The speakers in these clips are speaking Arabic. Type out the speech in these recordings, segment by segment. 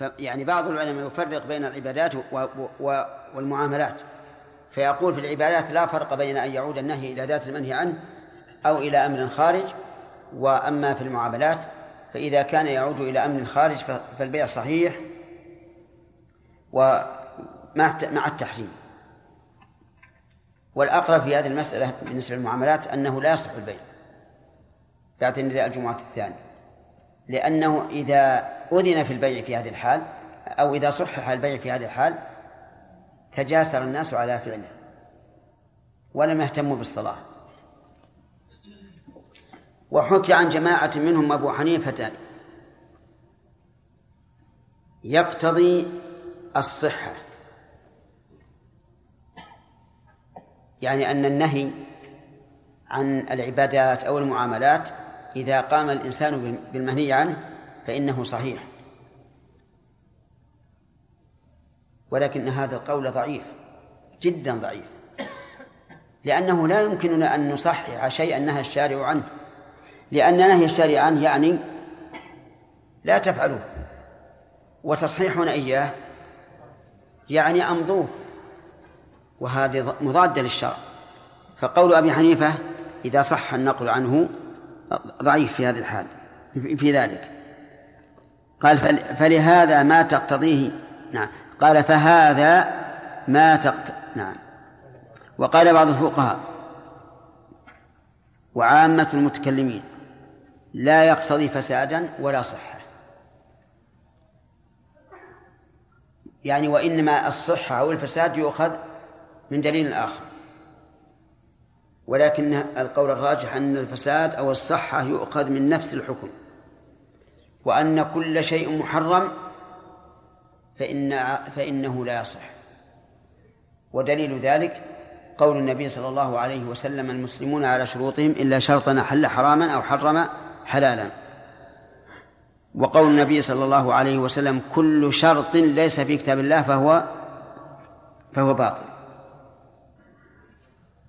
يعني بعض العلماء يفرق بين العبادات والمعاملات. فيقول في العبادات لا فرق بين أن يعود النهي إلى ذات المنهي عنه أو إلى أمر خارج وأما في المعاملات فإذا كان يعود إلى أمر خارج فالبيع صحيح ومع التحريم. والأقرب في هذه المسألة بالنسبة للمعاملات أنه لا يصح البيع. نداء الجمعة الثانية. لأنه إذا أذن في البيع في هذه الحال أو إذا صحح البيع في هذه الحال تجاسر الناس على فعله ولم يهتموا بالصلاة. وحكي عن جماعة منهم أبو حنيفة يقتضي الصحة. يعني أن النهي عن العبادات أو المعاملات إذا قام الإنسان بالمنهي عنه فإنه صحيح. ولكن هذا القول ضعيف جدا ضعيف. لأنه لا يمكننا أن نصحح شيئا نهى الشارع عنه. لأن نهي الشارع عنه يعني لا تفعلوه. وتصحيحنا إياه يعني أمضوه. وهذه مضادة للشرع. فقول أبي حنيفة إذا صح النقل عنه ضعيف في هذه الحال في ذلك. قال فلهذا ما تقتضيه نعم. قال فهذا ما تقت نعم. وقال بعض الفقهاء وعامة المتكلمين لا يقتضي فسادا ولا صحة. يعني وإنما الصحة أو الفساد يؤخذ من دليل آخر. ولكن القول الراجح أن الفساد أو الصحة يؤخذ من نفس الحكم. وأن كل شيء محرم فإن فإنه لا يصح. ودليل ذلك قول النبي صلى الله عليه وسلم المسلمون على شروطهم إلا شرطا حل حراما أو حرم حلالا. وقول النبي صلى الله عليه وسلم كل شرط ليس في كتاب الله فهو فهو باطل.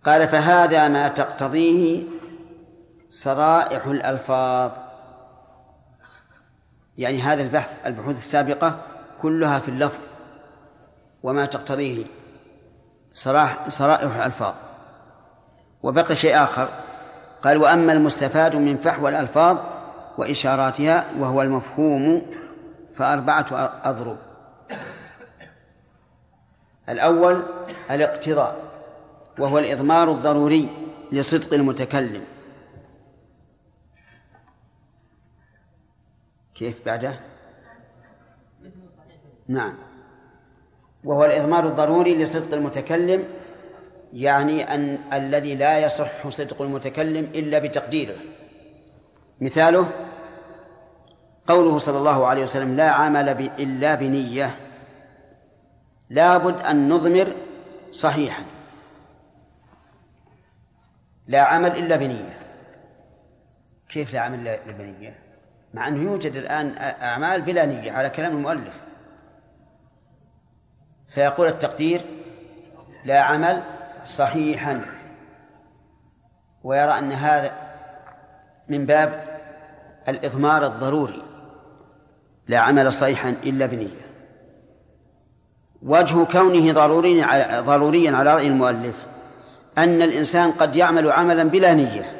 قال فهذا ما تقتضيه صرائح الألفاظ. يعني هذا البحث البحوث السابقة كلها في اللفظ وما تقتضيه صراح صرائح الألفاظ. وبقي شيء آخر قال وأما المستفاد من فحوى الألفاظ وإشاراتها وهو المفهوم فأربعة أضرب. الأول الاقتضاء. وهو الإضمار الضروري لصدق المتكلم. كيف بعده؟ نعم. وهو الإضمار الضروري لصدق المتكلم يعني أن الذي لا يصح صدق المتكلم إلا بتقديره. مثاله قوله صلى الله عليه وسلم لا عمل إلا بنية. لابد أن نضمر صحيحا. لا عمل إلا بنية. كيف لا عمل إلا بنية؟ مع أنه يوجد الآن أعمال بلا نية على كلام المؤلف. فيقول التقدير لا عمل صحيحا. ويرى أن هذا من باب الإضمار الضروري. لا عمل صحيحا إلا بنية. وجه كونه ضروري ضروريا على رأي المؤلف أن الإنسان قد يعمل عملا بلا نية.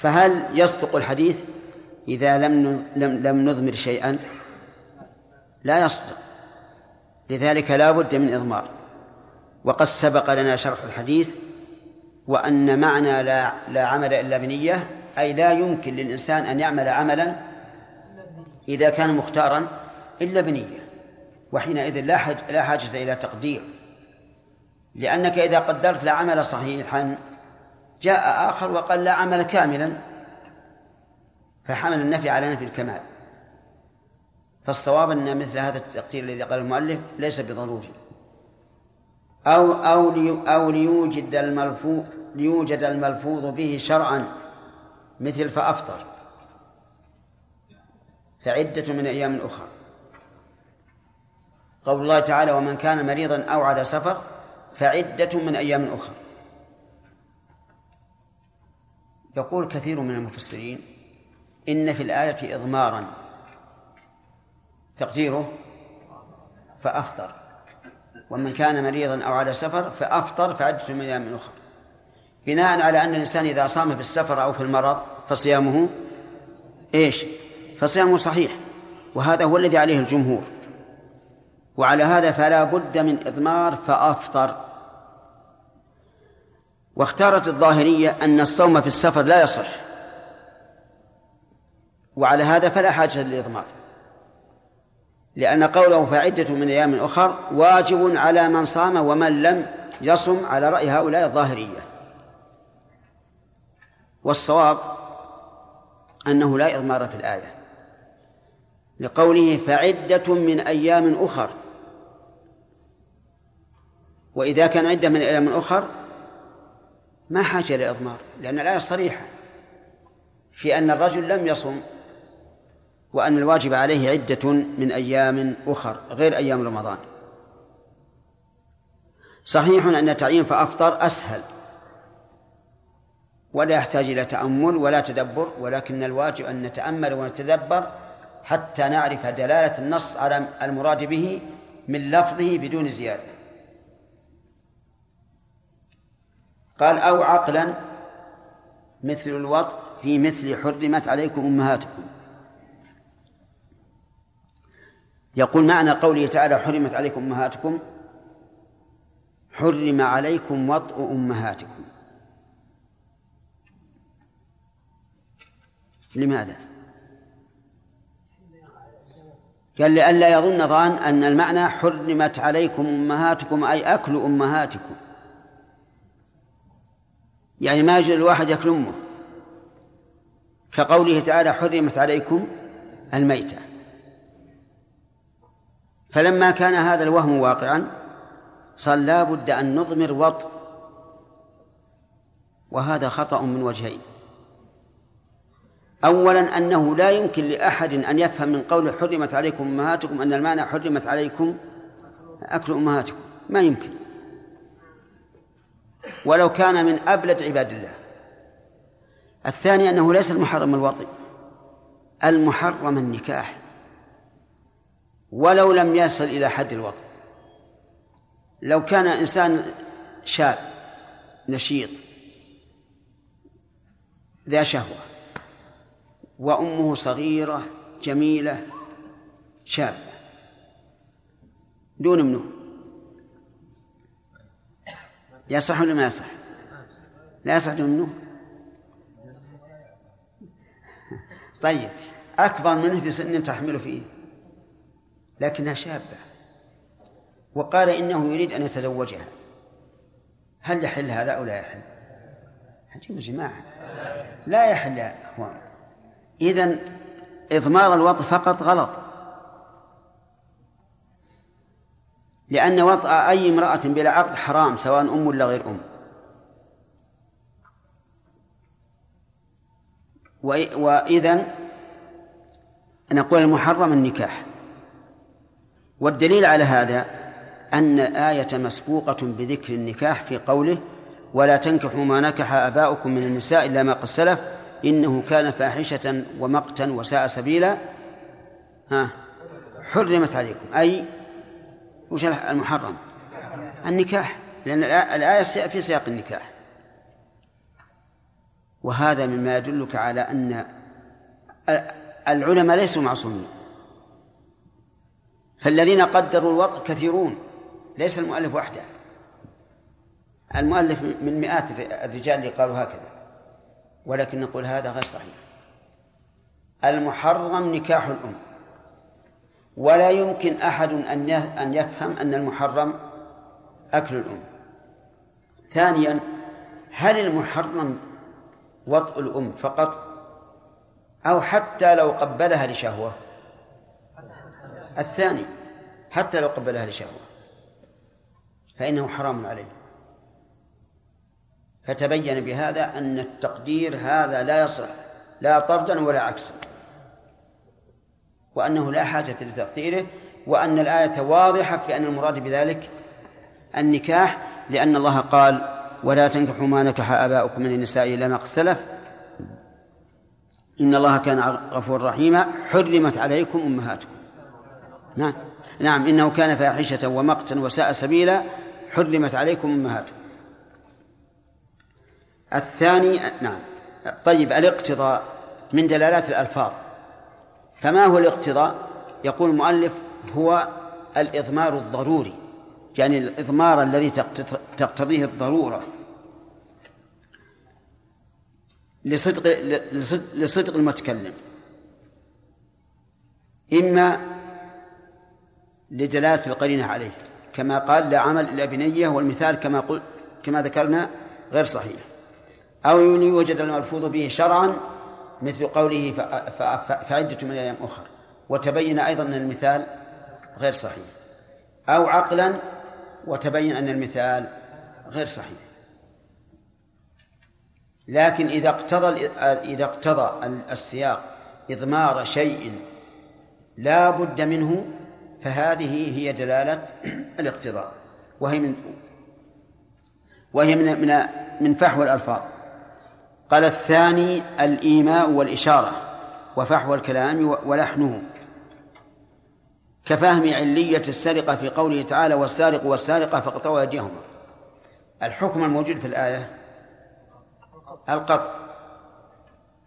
فهل يصدق الحديث إذا لم لم لم نضمر شيئا؟ لا يصدق. لذلك لا بد من إضمار. وقد سبق لنا شرح الحديث وأن معنى لا لا عمل إلا بنية أي لا يمكن للإنسان أن يعمل عملا إذا كان مختارا إلا بنية. وحينئذ لا حاجة لا حاجة إلى تقدير. لأنك إذا قدرت لا عمل صحيحا جاء آخر وقال لا عمل كاملا فحمل النفي على نفي الكمال. فالصواب أن مثل هذا التقدير الذي قال المؤلف ليس بضروري. أو أو أو ليوجد الملفوظ ليوجد الملفوظ به شرعا مثل فأفطر. فعدة من أيام أخرى. قول الله تعالى ومن كان مريضا أو على سفر فعدة من أيام أخرى. يقول كثير من المفسرين إن في الآية إضمارا تقديره فأفطر ومن كان مريضا أو على سفر فأفطر فعدة من أيام أخرى. بناء على أن الإنسان إذا صام في السفر أو في المرض فصيامه إيش؟ فصيامه صحيح وهذا هو الذي عليه الجمهور. وعلى هذا فلا بد من إضمار فأفطر. واختارت الظاهرية أن الصوم في السفر لا يصح. وعلى هذا فلا حاجة للإضمار. لأن قوله فعدة من أيام أخر واجب على من صام ومن لم يصم على رأي هؤلاء الظاهرية. والصواب أنه لا إضمار في الآية. لقوله فعدة من أيام أخر. وإذا كان عدة من أيام أخر ما حاجة لإضمار لأن الآية صريحة في أن الرجل لم يصم وأن الواجب عليه عدة من أيام أخر غير أيام رمضان. صحيح أن تعيين فأفطر أسهل ولا يحتاج إلى تأمل ولا تدبر ولكن الواجب أن نتأمل ونتدبر حتى نعرف دلالة النص على المراد به من لفظه بدون زيادة. قال أو عقلا مثل الوط في مثل حرمت عليكم أمهاتكم. يقول معنى قوله تعالى حرمت عليكم أمهاتكم حرم عليكم وطء أمهاتكم. لماذا؟ قال لئلا يظن ظان أن المعنى حرمت عليكم أمهاتكم أي أكل أمهاتكم. يعني ما يجوز الواحد يأكل أمه. كقوله تعالى حرمت عليكم الميتة. فلما كان هذا الوهم واقعا صار بد أن نضمر وط وهذا خطأ من وجهين. أولا أنه لا يمكن لأحد أن يفهم من قول حرمت عليكم أمهاتكم أن المعنى حرمت عليكم أكل أمهاتكم. ما يمكن. ولو كان من أبلد عباد الله. الثاني أنه ليس المحرم الوطي المحرم النكاح ولو لم يصل إلى حد الوطي. لو كان إنسان شاب نشيط ذا شهوة وأمه صغيرة جميلة شابة دون منه. يصح ولا ما يصح؟ لا يصح دون منه طيب أكبر منه في سن تحمل فيه. لكنها شابة. وقال إنه يريد أن يتزوجها. هل يحل هذا أو لا يحل؟ عجيب يا جماعة لا يحل يا إذن إضمار الوطء فقط غلط. لأن وطأ أي امرأة بلا عقد حرام سواء أم ولا غير أم. وإذا نقول المحرم النكاح. والدليل على هذا أن الآية مسبوقة بذكر النكاح في قوله ولا تنكحوا ما نكح آباؤكم من النساء إلا ما قد سلف إنه كان فاحشة ومقتا وساء سبيلا. ها حرمت عليكم. أي وش المحرم. النكاح لأن الآية في سياق النكاح. وهذا مما يدلك على أن العلماء ليسوا معصومين. فالذين قدروا الوطء كثيرون ليس المؤلف وحده. المؤلف من مئات الرجال اللي قالوا هكذا ولكن نقول هذا غير صحيح. المحرم نكاح الأم. ولا يمكن أحد أن يفهم أن المحرم أكل الأم. ثانيا هل المحرم وطء الأم فقط؟ أو حتى لو قبلها لشهوة؟ الثاني حتى لو قبلها لشهوة. فإنه حرام عليه فتبين بهذا أن التقدير هذا لا يصح لا طردا ولا عكسا. وأنه لا حاجة لتقديره وأن الآية واضحة في أن المراد بذلك النكاح لأن الله قال ولا تنكحوا ما نكح آباؤكم من النساء إلا ما اختلف إن الله كان غفورا رحيما حرمت عليكم أمهاتكم. نعم. نعم إنه كان فاحشة ومقتا وساء سبيلا حرمت عليكم أمهاتكم. الثاني نعم. طيب الاقتضاء من دلالات الألفاظ. فما هو الاقتضاء؟ يقول المؤلف هو الإضمار الضروري يعني الإضمار الذي تقتضيه الضرورة. لصدق لصدق المتكلم. إما لدلالة القرينة عليه كما قال لا عمل إلا بنية والمثال كما قل كما ذكرنا غير صحيح. أو يوجد الملفوظ به شرعا مثل قوله فعدة من أيام أخر. وتبين أيضا أن المثال غير صحيح. أو عقلا وتبين أن المثال غير صحيح. لكن إذا اقتضى إذا اقتضى السياق إضمار شيء لا بد منه فهذه هي دلالة الاقتضاء. وهي من وهي من من من فحوى الألفاظ. قال الثاني الإيماء والإشارة وفحوى الكلام ولحنه. كفهم علية السرقة في قوله تعالى والسارق والسارقة فاقطعوا أيديهما الحكم الموجود في الآية القطع.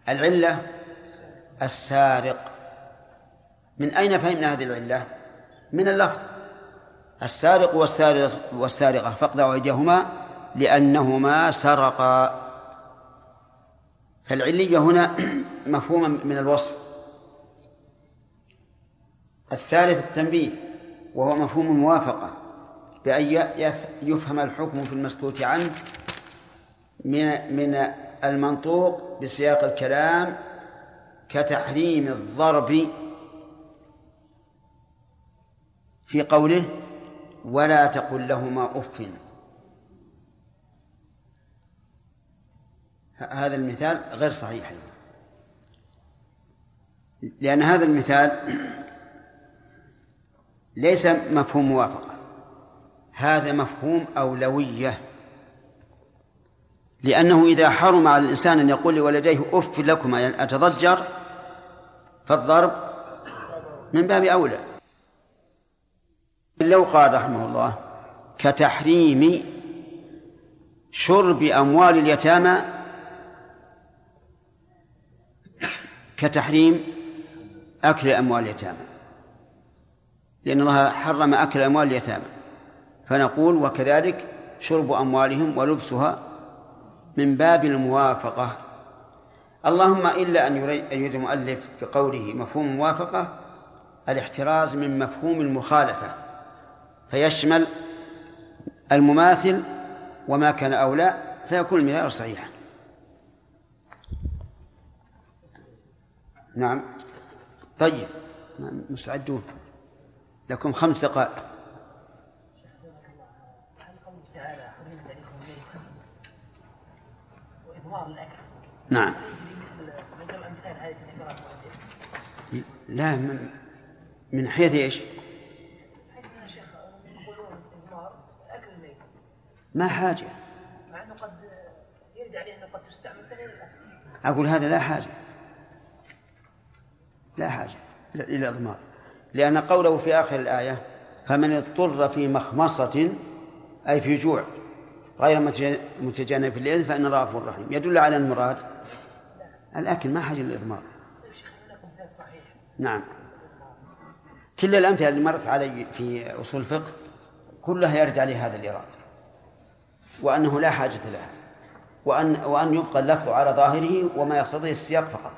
العلة السارق. من أين فهمنا هذه العلة؟ من اللفظ. السارق والسارقة فاقطعوا أيديهما لأنهما سرقا. فالعلية هنا مفهومة من الوصف. الثالث التنبيه وهو مفهوم الموافقة بأن يفهم الحكم في المسكوت عنه من من المنطوق بسياق الكلام كتحريم الضرب في قوله ولا تقل لهما أف. هذا المثال غير صحيح لأن هذا المثال ليس مفهوم موافقة. هذا مفهوم أولوية. لأنه إذا حرم على الإنسان أن يقول لولديه أف لكما يعني أتضجر فالضرب من باب أولى. لو قال رحمه الله كتحريم شرب أموال اليتامى كتحريم أكل أموال اليتامى. لأن الله حرم أكل أموال اليتامى. فنقول وكذلك شرب أموالهم ولبسها من باب الموافقة. اللهم إلا أن يريد المؤلف بقوله مفهوم الموافقة الاحتراز من مفهوم المخالفة. فيشمل المماثل وما كان أولى فيكون المثال صحيحا. نعم. طيب مستعدون. لكم خمس دقائق. نعم. لا من, من حيث إيش؟ ما حاجة. مع أنه قد يرجع لأنه قد تستعمل أقول هذا لا حاجة. لا حاجة إلى الإضمار. لأن قوله في آخر الآية فمن اضطر في مخمصة أي في جوع غير متجانف للإذن فإن الله غفور رحيم. يدل على المراد الأكل ما حاجة للإضمار. نعم. كل الأمثلة اللي مرت علي في أصول الفقه كلها يرجع لهذا الإرادة وأنه لا حاجة لها. وأن وأن يبقى اللفظ على ظاهره وما يقتضيه السياق فقط.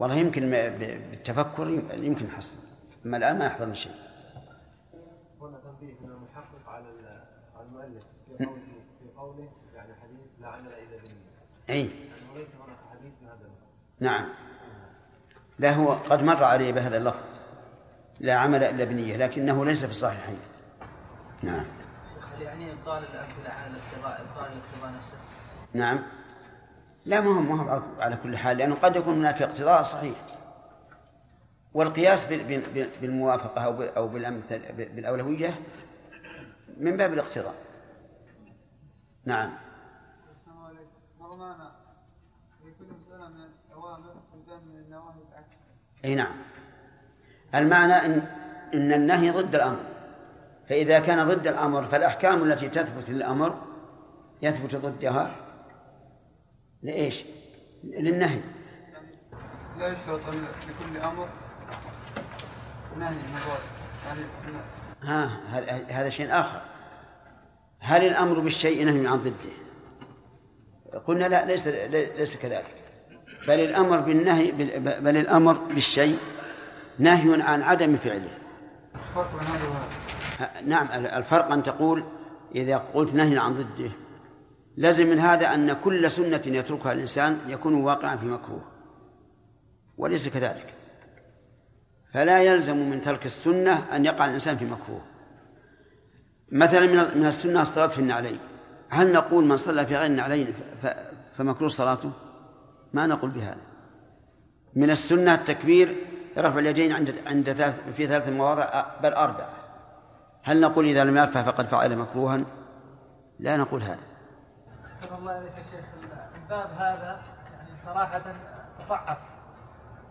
والله يمكن بالتفكر يمكن حصل أما الآن ما يحضرني شيء هنا تنبيه من المحقق على المؤلف في قوله في قوله يعني حديث لا عمل إلا بالنية. أي. يعني وليس هناك حديث بهذا نعم. لا هو قد مر عليه بهذا اللفظ لا عمل إلا بنية لكنه ليس في الصحيحين. نعم. يعني إبطال الامثله على الاقتضاء إبطال الاقتضاء نفسه. نعم. لا ما هو ما على كل حال لأنه قد يكون هناك اقتضاء صحيح. والقياس بالموافقة أو أو بالأولوية من باب الاقتضاء. نعم. أي نعم. المعنى إن, إن النهي ضد الأمر. فإذا كان ضد الأمر فالأحكام التي تثبت للأمر يثبت ضدها. لإيش؟ للنهي. لا يشترط أن لكل أمر نهي مضاد ها هذا شيء آخر. هل الأمر بالشيء نهي عن ضده؟ قلنا لا ليس ليس كذلك. بل الأمر بالنهي بل الأمر بالشيء نهي عن عدم فعله. الفرق نعم الفرق أن تقول إذا قلت نهي عن ضده لازم من هذا أن كل سنة يتركها الإنسان يكون واقعا في مكروه وليس كذلك. فلا يلزم من ترك السنة أن يقع الإنسان في مكروه. مثلا من السنة الصلاة في النعلين. هل نقول من صلى في غير النعلين فمكروه صلاته؟ ما نقول بهذا. من السنة التكبير رفع اليدين عند عند في ثلاث مواضع بل أربع هل نقول إذا لم يرفع فقد فعل مكروها؟ لا نقول هذا. أحسن الله إليك يا شيخ الباب هذا يعني صراحة تصعب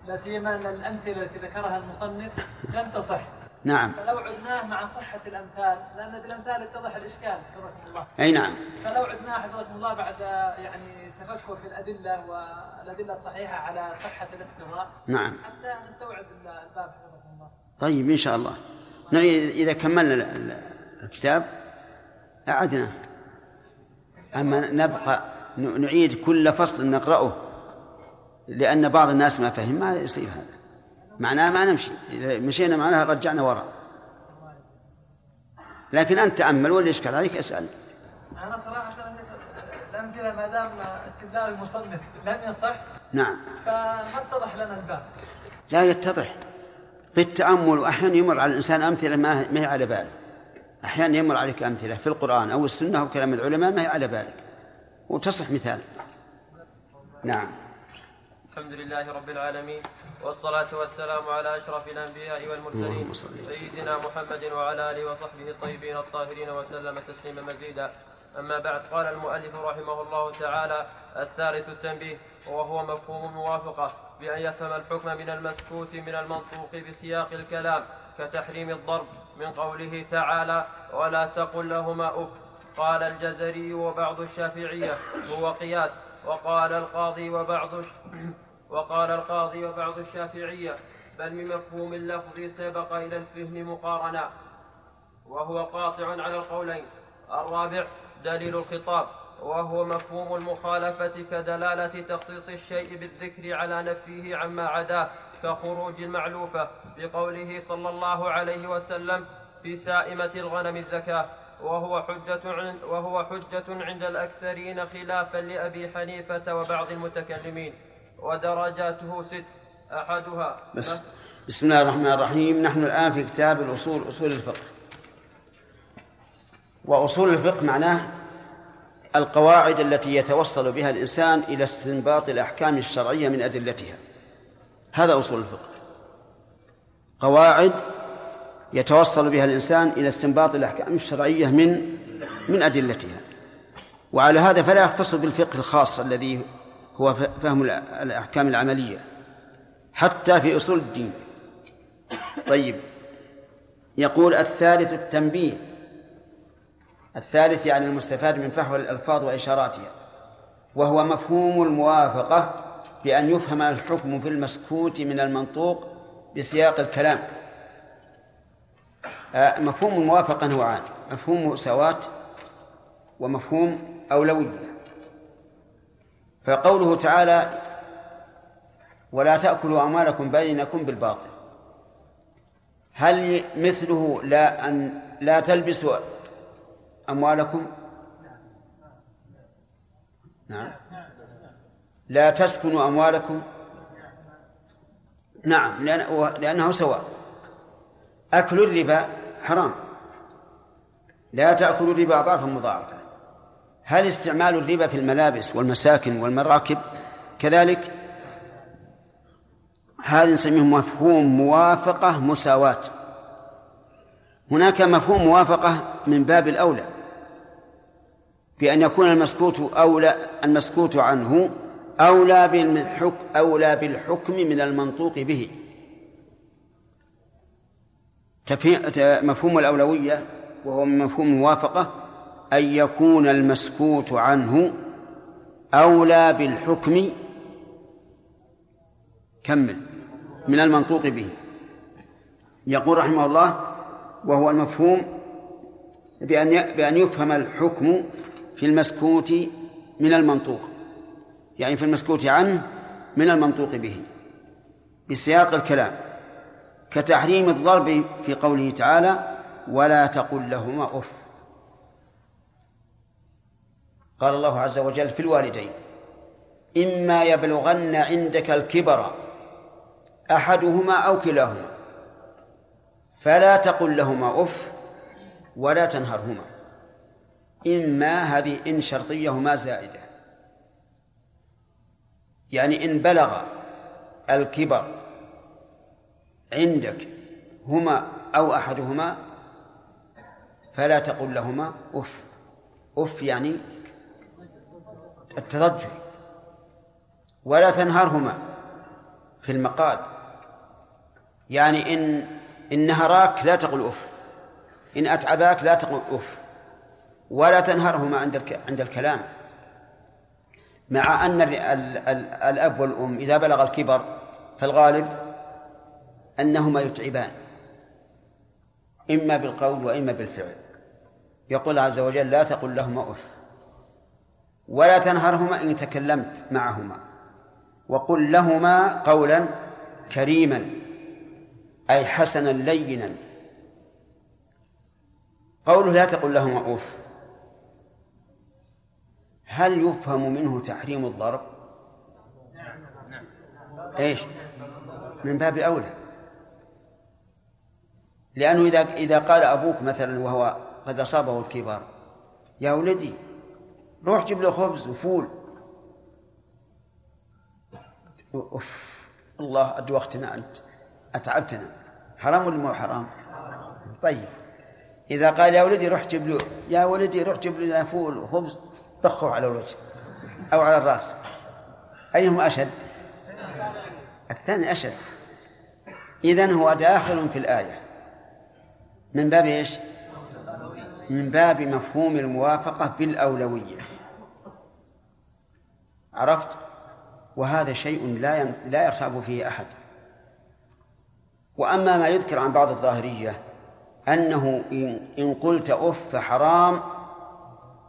لا سيما أن الأمثلة التي ذكرها المصنف لم تصح. نعم. فلو عدناه مع صحة الأمثال لأن بالأمثال يتضح الإشكال حفظكم الله. أي نعم. فلو عدناه حفظكم الله بعد يعني تفكر في الأدلة والأدلة الصحيحة على صحة الافتراء نعم. حتى نستوعب الباب حفظكم الله. طيب إن شاء الله. نعيد إذا كملنا ال- ال- الكتاب أعدنا أما نبقى نعيد كل فصل نقرأه لأن بعض الناس ما فهم ما يصير هذا. معناه ما نمشي. مشينا معناها رجعنا وراء. لكن أنت تأمل واللي يشكل عليك اسأل. أنا صراحة الأمثلة ما دام استدلال المصنف لم يصح. نعم. فما اتضح لنا الباب؟ لا يتضح. بالتأمل أحيانا يمر على الإنسان أمثلة ما ما هي على باله. أحيانا يمر عليك أمثلة في القرآن أو السنة أو كلام العلماء ما هي على بالك. وتصح مثال. نعم. الحمد لله رب العالمين والصلاة والسلام على أشرف الأنبياء والمرسلين. سيدنا محمد وعلى آله وصحبه الطيبين الطاهرين وسلم تسليما مزيدا. أما بعد قال المؤلف رحمه الله تعالى الثالث التنبيه وهو مفهوم الموافقة بأن يفهم الحكم من المسكوت من المنطوق بسياق الكلام كتحريم الضرب. من قوله تعالى ولا تقل لهما أف قال الجزري وبعض الشافعية هو قياس. وقال القاضي وبعض وقال القاضي وبعض الشافعية بل من مفهوم اللفظ سبق إلى الفهم مقارنا. وهو قاطع على القولين. الرابع دليل الخطاب. وهو مفهوم المخالفة كدلالة تخصيص الشيء بالذكر على نفيه عما عداه. كخروج المعلوفة بقوله صلى الله عليه وسلم في سائمة الغنم الزكاة وهو حجة وهو حجة عند الأكثرين خلافا لأبي حنيفة وبعض المتكلمين ودرجاته ست أحدها. بس بسم الله الرحمن الرحيم. نحن الآن في كتاب الأصول أصول الفقه. وأصول الفقه معناه القواعد التي يتوصل بها الإنسان إلى استنباط الأحكام الشرعية من أدلتها. هذا أصول الفقه. قواعد يتوصل بها الإنسان إلى استنباط الأحكام الشرعية من من أدلتها. وعلى هذا فلا يختص بالفقه الخاص الذي هو فهم الأحكام العملية حتى في أصول الدين. طيب. يقول الثالث التنبيه. الثالث يعني المستفاد من فحوى الألفاظ وإشاراتها. وهو مفهوم الموافقة بأن يفهم الحكم في المسكوت من المنطوق بسياق الكلام. آه، مفهوم الموافقة نوعان مفهوم مساواة ومفهوم أولوية فقوله تعالى ولا تأكلوا أموالكم بينكم بالباطل. هل مثله لا أن لا تلبسوا أموالكم؟ نعم. لا تسكنوا أموالكم. نعم لأن لأنه سواء. أكل الربا حرام. لا تأكلوا الربا أضعافا مضاعفة. هل استعمال الربا في الملابس والمساكن والمراكب كذلك؟ هذا نسميه مفهوم موافقة مساواة. هناك مفهوم موافقة من باب الأولى بأن يكون المسكوت أولى المسكوت عنه أولى بالحكم أولى بالحكم من المنطوق به. مفهوم الأولوية وهو مفهوم الموافقة أن يكون المسكوت عنه أولى بالحكم كمل من المنطوق به. يقول رحمه الله وهو المفهوم بأن بأن يفهم الحكم في المسكوت من المنطوق. يعني في المسكوت عنه من المنطوق به بسياق الكلام كتحريم الضرب في قوله تعالى ولا تقل لهما أف قال الله عز وجل في الوالدين إما يبلغن عندك الكبر أحدهما أو كلاهما فلا تقل لهما أف ولا تنهرهما إما هذه إن شرطيه ما زائدة يعني إن بلغ الكبر عندك هما أو أحدهما فلا تقل لهما أف. أف يعني التضجر ولا تنهرهما في المقال. يعني إن إن نهراك لا تقل أف. إن أتعباك لا تقل أف. ولا تنهرهما عند عند الكلام. مع أن الأب والأم إذا بلغ الكبر فالغالب أنهما يتعبان إما بالقول وإما بالفعل. يقول عز وجل لا تقل لهما أف ولا تنهرهما إن تكلمت معهما وقل لهما قولا كريما أي حسنا لينا. قوله لا تقل لهما أف هل يفهم منه تحريم الضرب؟ إيش؟ من باب أولى. لأنه اذا إذا قال أبوك مثلا وهو قد أصابه الكبر يا ولدي روح جيب له خبز وفول. أوف الله أدوختنا أنت أتعبتنا. حرام ولا مو حرام؟ طيب إذا قال يا ولدي روح جيب له يا ولدي روح جيب لنا فول وخبز. طخه على الوجه أو على الرأس أيهما أشد؟ الثاني أشد إذن هو داخل في الآية من باب إيش؟ من باب مفهوم الموافقة بالأولوية عرفت؟ وهذا شيء لا لا يرتاب فيه أحد وأما ما يذكر عن بعض الظاهرية أنه إن قلت أف حرام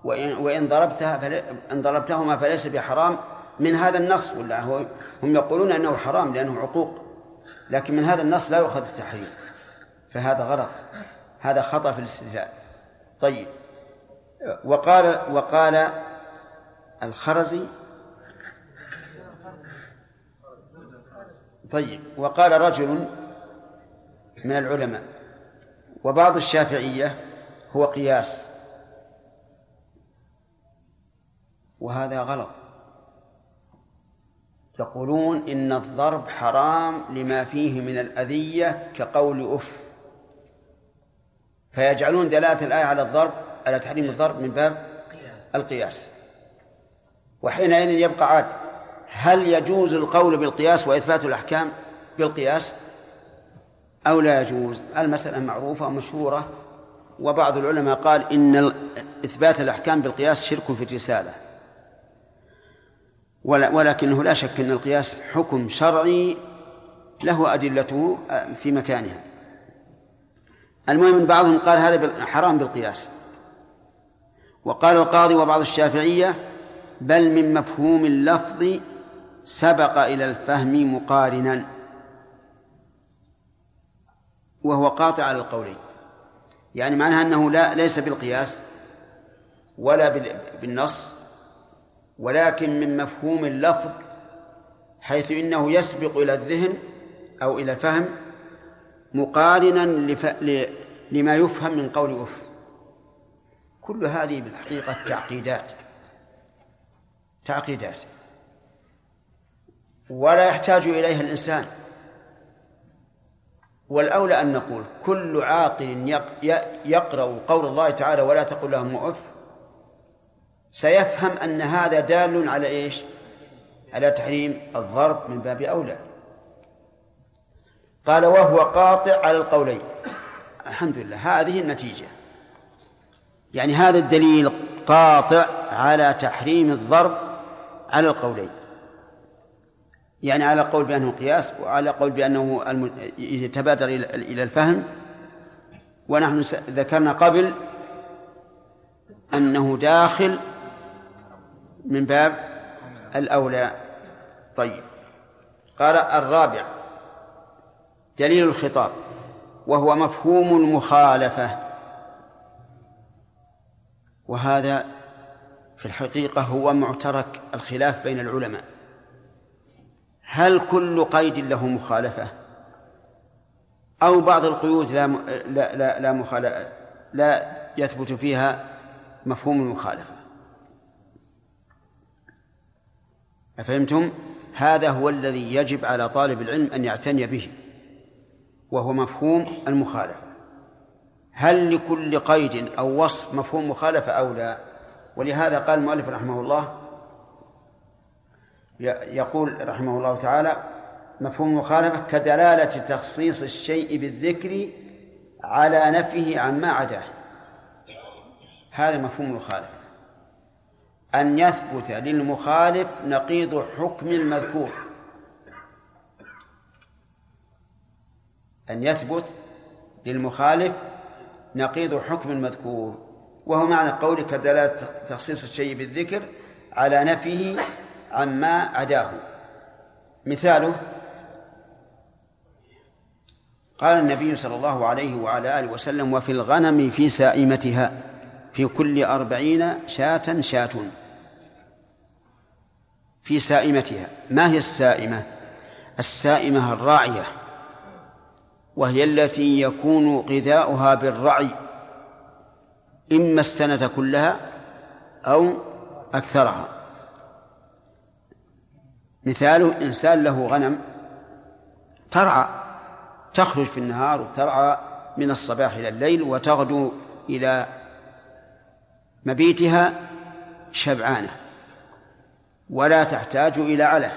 وإن, وإن ضربتها فل... إن ضربتهما فليس بحرام. من هذا النص ولا هو هم يقولون أنه حرام لأنه عقوق. لكن من هذا النص لا يؤخذ التحريم. فهذا غلط. هذا خطأ في الاستدلال طيب. وقال وقال الخرزي طيب. وقال رجل من العلماء وبعض الشافعية هو قياس. وهذا غلط. يقولون إن الضرب حرام لما فيه من الأذية كقول أف. فيجعلون دلالة الآية على الضرب على تحريم الضرب من باب القياس. وحينئذ يبقى عاد هل يجوز القول بالقياس وإثبات الأحكام بالقياس؟ أو لا يجوز؟ المسألة معروفة ومشهورة وبعض العلماء قال إن إثبات الأحكام بالقياس شرك في الرسالة. ولكنه لا شك أن القياس حكم شرعي له أدلته في مكانها. المهم من بعضهم قال هذا حرام بالقياس. وقال القاضي وبعض الشافعية بل من مفهوم اللفظ سبق إلى الفهم مقارنا. وهو قاطع على القولين يعني معناها أنه لا ليس بالقياس ولا بالنص. ولكن من مفهوم اللفظ حيث إنه يسبق إلى الذهن أو إلى الفهم مقارنا لف... ل... لما يفهم من قول أف. كل هذه بالحقيقة تعقيدات. تعقيدات. ولا يحتاج إليها الإنسان. والأولى أن نقول كل عاقل يقرأ قول الله تعالى ولا تقل لهم أف. سيفهم أن هذا دال على إيش؟ على تحريم الضرب من باب أولى. قال وهو قاطع على القولين. الحمد لله هذه النتيجة. يعني هذا الدليل قاطع على تحريم الضرب على القولين. يعني على قول بأنه قياس وعلى قول بأنه يتبادر إلى الفهم. ونحن ذكرنا قبل أنه داخل من باب الأولى. طيب. قال الرابع دليل الخطاب وهو مفهوم المخالفة وهذا في الحقيقة هو معترك الخلاف بين العلماء. هل كل قيد له مخالفة؟ أو بعض القيود لا لا لا, لا, لا يثبت فيها مفهوم المخالفة. أفهمتم؟ هذا هو الذي يجب على طالب العلم أن يعتني به وهو مفهوم المخالفة. هل لكل قيد أو وصف مفهوم مخالفة أو لا؟ ولهذا قال المؤلف رحمه الله يقول رحمه الله تعالى مفهوم المخالفة كدلالة تخصيص الشيء بالذكر على نفيه عما عداه. هذا مفهوم المخالفة. أن يثبت للمخالف نقيض حكم المذكور. أن يثبت للمخالف نقيض حكم المذكور. وهو معنى قولك دلالة تخصيص الشيء بالذكر على نفيه عما عداه. مثاله قال النبي صلى الله عليه وعلى آله وسلم وفي الغنم في سائمتها في كل أربعين شاة شاة في سائمتها. ما هي السائمة؟ السائمة الراعية وهي التي يكون غذاؤها بالرعي إما السنة كلها أو أكثرها. مثاله إنسان له غنم ترعى تخرج في النهار وترعى من الصباح إلى الليل وتغدو إلى مبيتها شبعانة. ولا تحتاج إلى علف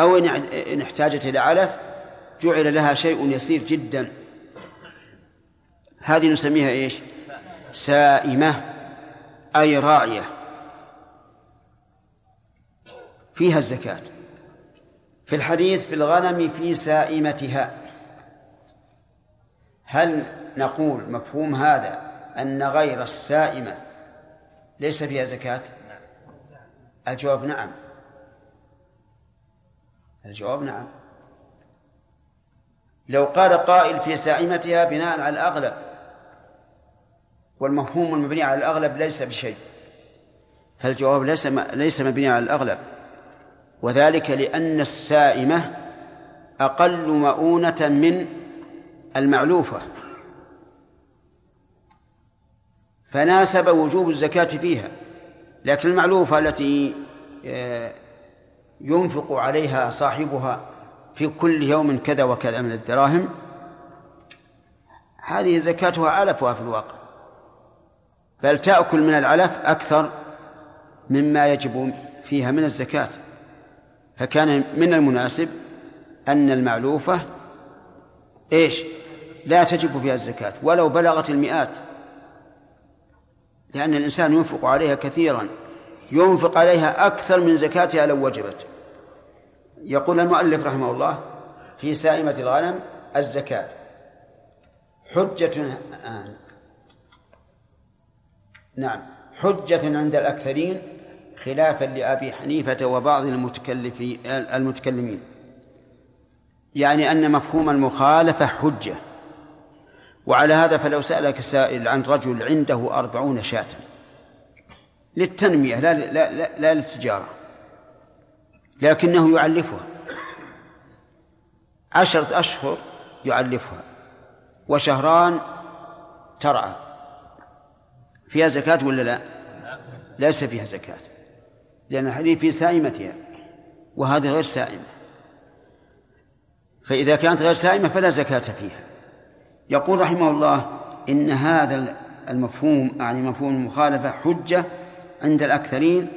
أو إن احتاجت إلى علف جعل لها شيء يسير جدا. هذه نسميها إيش؟ سائمة أي راعية. فيها الزكاة. في الحديث في الغنم في سائمتها. هل نقول مفهوم هذا أن غير السائمة ليس فيها زكاة؟ الجواب نعم. الجواب نعم. لو قال قائل في سائمتها بناء على الأغلب والمفهوم المبني على الأغلب ليس بشيء فالجواب ليس ليس مبني على الأغلب. وذلك لأن السائمة أقل مؤونة من المعلوفة فناسب وجوب الزكاة فيها لكن المعلوفة التي آه، ينفق عليها صاحبها في كل يوم كذا وكذا من الدراهم هذه زكاتها علفها في الواقع بل تأكل من العلف أكثر مما يجب فيها من الزكاة. فكان من المناسب أن المعلوفة إيش؟ لا تجب فيها الزكاة ولو بلغت المئات. لأن الإنسان ينفق عليها كثيرا. ينفق عليها أكثر من زكاتها لو وجبت. يقول المؤلف رحمه الله في سائمة الغنم الزكاة. حجة آه. نعم حجة عند الأكثرين خلافا لأبي حنيفة وبعض المتكلمين. يعني أن مفهوم المخالفة حجة. وعلى هذا فلو سألك سائل عن رجل عنده أربعون شاة للتنمية لا, لا, لا, لا للتجارة لكنه يعلفها عشرة أشهر يعلفها وشهران ترعى فيها زكاة ولا لا؟ ليس فيها زكاة لأن الحديث في سائمتها وهذه غير سائمة فإذا كانت غير سائمة فلا زكاة فيها يقول رحمه الله إن هذا المفهوم يعني مفهوم المخالفة حجة عند الأكثرين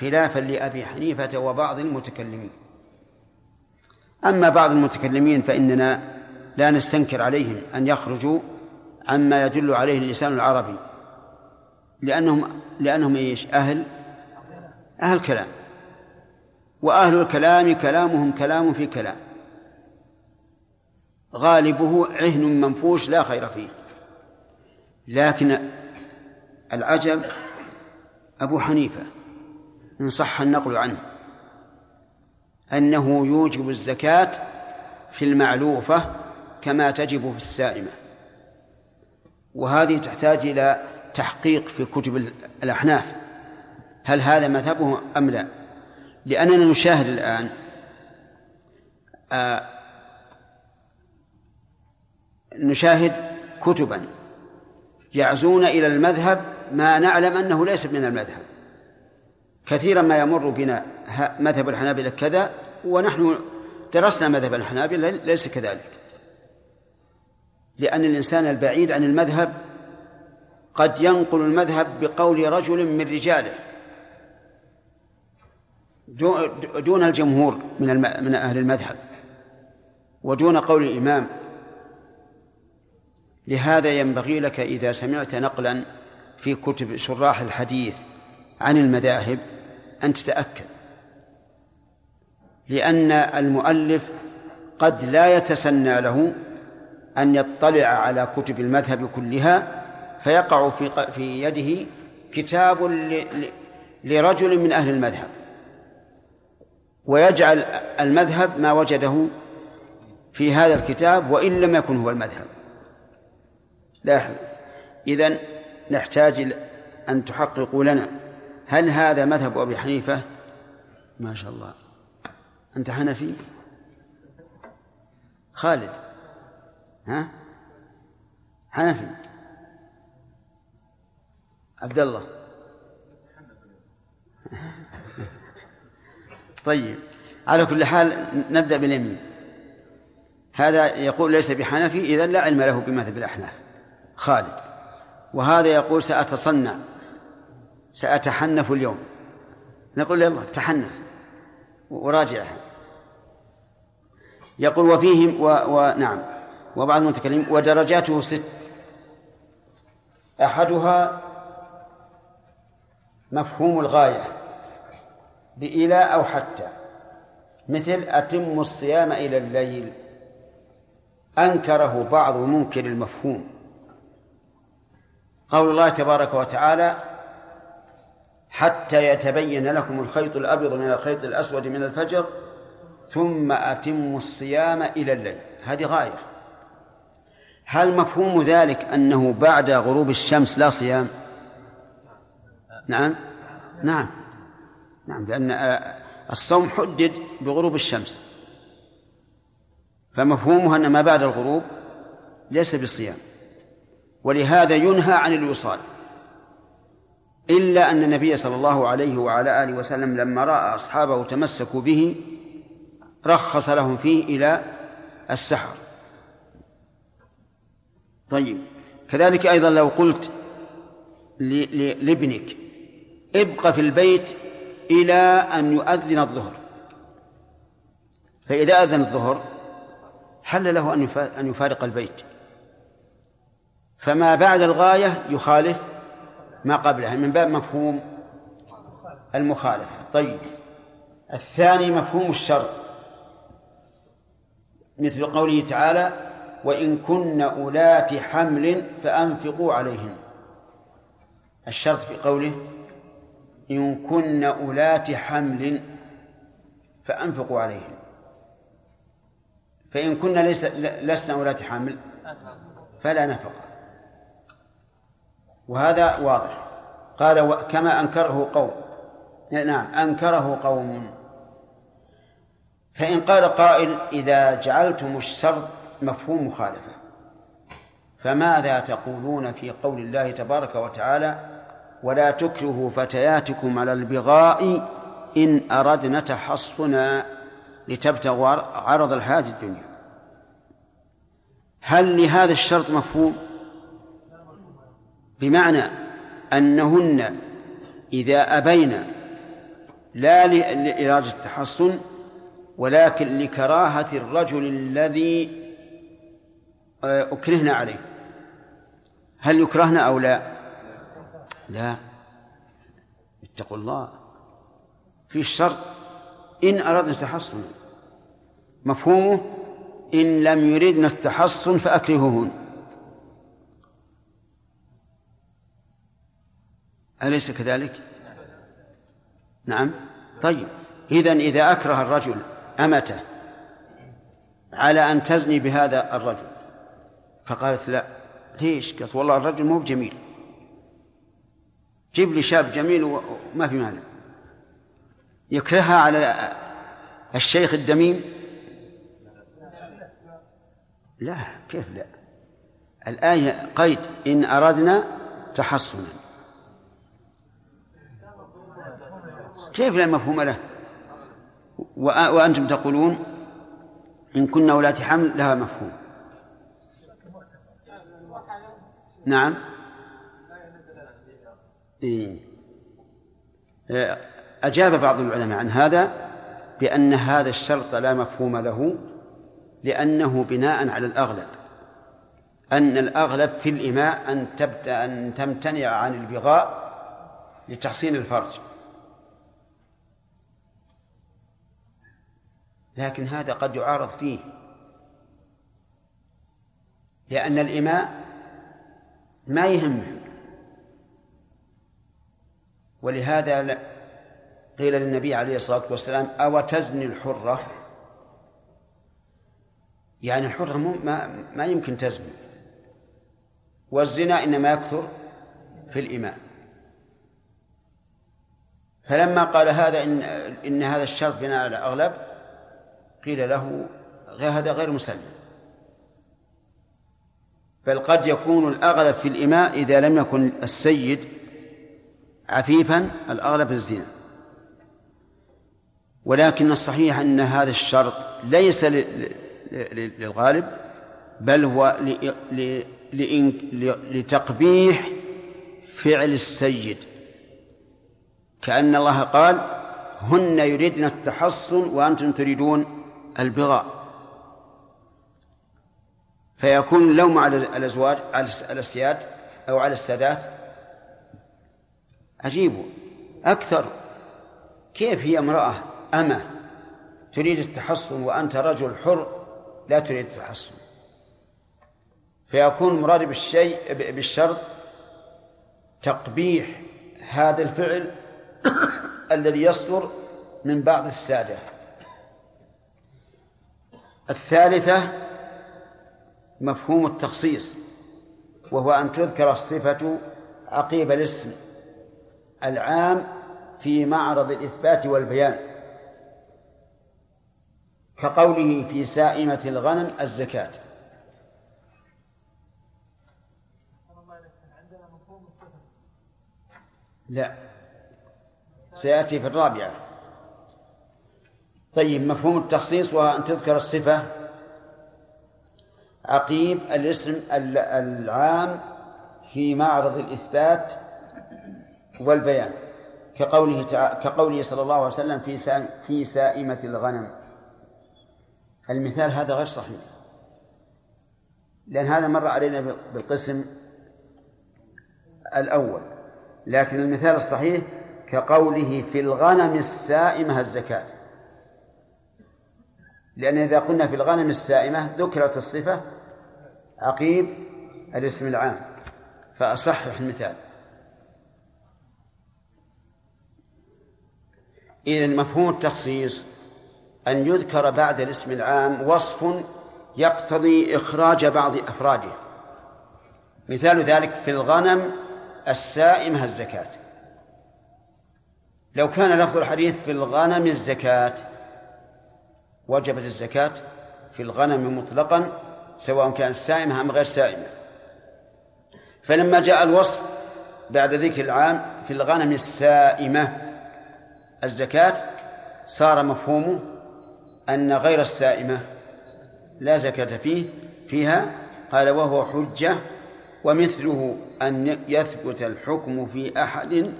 خلافا لأبي حنيفة وبعض المتكلمين. أما بعض المتكلمين فإننا لا نستنكر عليهم أن يخرجوا عما يدل عليه اللسان العربي لأنهم لأنهم إيش؟ أهل أهل كلام. وأهل الكلام كلامهم كلام في كلام. غالبه عهن منفوش لا خير فيه. لكن العجب أبو حنيفة إن صح النقل عنه أنه يوجب الزكاة في المعلوفة كما تجب في السائمة. وهذه تحتاج إلى تحقيق في كتب الأحناف. هل هذا مذهبه أم لا؟ لأننا نشاهد الآن آه نشاهد كتبا يعزون إلى المذهب ما نعلم أنه ليس من المذهب. كثيرا ما يمر بنا مذهب الحنابلة كذا ونحن درسنا مذهب الحنابلة ليس كذلك. لأن الإنسان البعيد عن المذهب قد ينقل المذهب بقول رجل من رجاله. دون الجمهور من من أهل المذهب. ودون قول الإمام. لهذا ينبغي لك إذا سمعت نقلا في كتب شراح الحديث عن المذاهب أن تتأكد. لأن المؤلف قد لا يتسنى له أن يطلع على كتب المذهب كلها فيقع في في يده كتاب لرجل من أهل المذهب ويجعل المذهب ما وجده في هذا الكتاب وإن لم يكن هو المذهب. لاحظ إذن نحتاج أن تحققوا لنا. هل هذا مذهب أبي حنيفة؟ ما شاء الله. أنت حنفي؟ خالد. ها؟ حنفي. عبد الله. طيب. على كل حال نبدأ باليمين. هذا يقول ليس بحنفي إذا لا علم له بمذهب الأحناف. خالد. وهذا يقول سأتصنع سأتحنف اليوم. نقول يلا تحنف وراجعها. يقول وفيهم و... ونعم وبعض المتكلمين ودرجاته ست. أحدها مفهوم الغاية بإلى أو حتى. مثل أتم الصيام إلى الليل. أنكره بعض منكر المفهوم. قول الله تبارك وتعالى حتى يتبين لكم الخيط الأبيض من الخيط الأسود من الفجر ثم أتموا الصيام إلى الليل. هذه غاية. هل مفهوم ذلك أنه بعد غروب الشمس لا صيام؟ نعم. نعم. نعم لأن الصوم حدد بغروب الشمس. فمفهومه أن ما بعد الغروب ليس بصيام. ولهذا ينهى عن الوصال. إلا أن النبي صلى الله عليه وعلى آله وسلم لما رأى أصحابه تمسكوا به رخص لهم فيه إلى السحر. طيب كذلك أيضا لو قلت لابنك ابق في البيت إلى أن يؤذن الظهر. فإذا أذن الظهر حل له أن يفارق البيت. فما بعد الغاية يخالف ما قبلها من باب مفهوم المخالفة. طيب الثاني مفهوم الشرط. مثل قوله تعالى وإن كن أولات حمل فأنفقوا عليهن. الشرط في قوله إن كن أولات حمل فأنفقوا عليهن. فإن كن ليس لسنا أولات حمل فلا نفقة. وهذا واضح. قال كما أنكره قوم. نعم أنكره قوم. فإن قال قائل إذا جعلتم الشرط مفهوم مخالفة. فماذا تقولون في قول الله تبارك وتعالى ولا تكرهوا فتياتكم على البغاء إن أردنا تحصنا لتبتغوا عرض الحياة الدنيا؟ هل لهذا الشرط مفهوم؟ بمعنى أنهن إذا أبين لا لإرادة التحصن ولكن لكراهة الرجل الذي آه، أكرهن عليه. هل يكرهن أو لا؟ لا. اتقوا الله. في الشرط إن أردنا التحصن. مفهومه؟ إن لم يردن التحصن فأكرهوهن أليس كذلك؟ نعم. طيب. إذن إذا أكره الرجل أمته على أن تزني بهذا الرجل فقالت لا. ليش؟ قالت والله الرجل مو بجميل. جيب لي شاب جميل وما في مانع. يكرهها على الشيخ الدميم؟ لا كيف لا؟ الآية قيد إن أردنا تحصنا. كيف لا مفهوم له؟ وأنتم تقولون إن كنا ولاة حمل لها مفهوم. نعم. إيه. أجاب بعض العلماء عن هذا بأن هذا الشرط لا مفهوم له لأنه بناء على الأغلب. أن الأغلب في الإماء أن تبدأ أن تمتنع عن البغاء لتحصين الفرج. لكن هذا قد يعارض فيه. لأن الإماء ما يهمه. ولهذا قيل للنبي عليه الصلاة والسلام أو تزني الحرة؟ يعني الحرة ما, ما يمكن تزني. والزنا إنما يكثر في الإماء. فلما قال هذا إن, إن هذا الشرط بناء على أغلب قيل له هذا غير مسلم. بل قد يكون الأغلب في الإماء إذا لم يكن السيد عفيفا الأغلب الزنا. ولكن الصحيح أن هذا الشرط ليس للغالب بل هو لتقبيح فعل السيد. كأن الله قال هن يريدن التحصن وأنتم تريدون البغاء فيكون اللوم على الأزواج على السياد أو على السادات عجيب. أكثر. كيف هي امرأة أمة تريد التحصن وأنت رجل حر لا تريد التحصن؟ فيكون المراد بالشيء بالشرط تقبيح هذا الفعل الذي يصدر من بعض السادة. الثالثة مفهوم التخصيص وهو أن تذكر الصفة عقيب الاسم العام في معرض الإثبات والبيان كقوله في سائمة الغنم الزكاة. لا سيأتي في الرابعة. طيب مفهوم التخصيص وهو أن تذكر الصفة. عقيب الاسم العام في معرض الإثبات والبيان كقوله كقوله صلى الله عليه وسلم في في سائمة الغنم. المثال هذا غير صحيح لأن هذا مر علينا بالقسم الأول. لكن المثال الصحيح كقوله في الغنم السائمة الزكاة. لأن إذا قلنا في الغنم السائمة ذكرت الصفة عقيب الاسم العام فأصحح المثال. إذا مفهوم التخصيص أن يذكر بعد الاسم العام وصف يقتضي إخراج بعض أفراده مثال ذلك في الغنم السائمة الزكاة. لو كان لفظ الحديث في الغنم الزكاة وجبت الزكاة في الغنم مطلقا سواء كانت سائمة أم غير سائمة. فلما جاء الوصف بعد ذكر العام في الغنم السائمة الزكاة صار مفهومه أن غير السائمة لا زكاة فيه فيها قال وهو حجة ومثله أن يثبت الحكم في أحد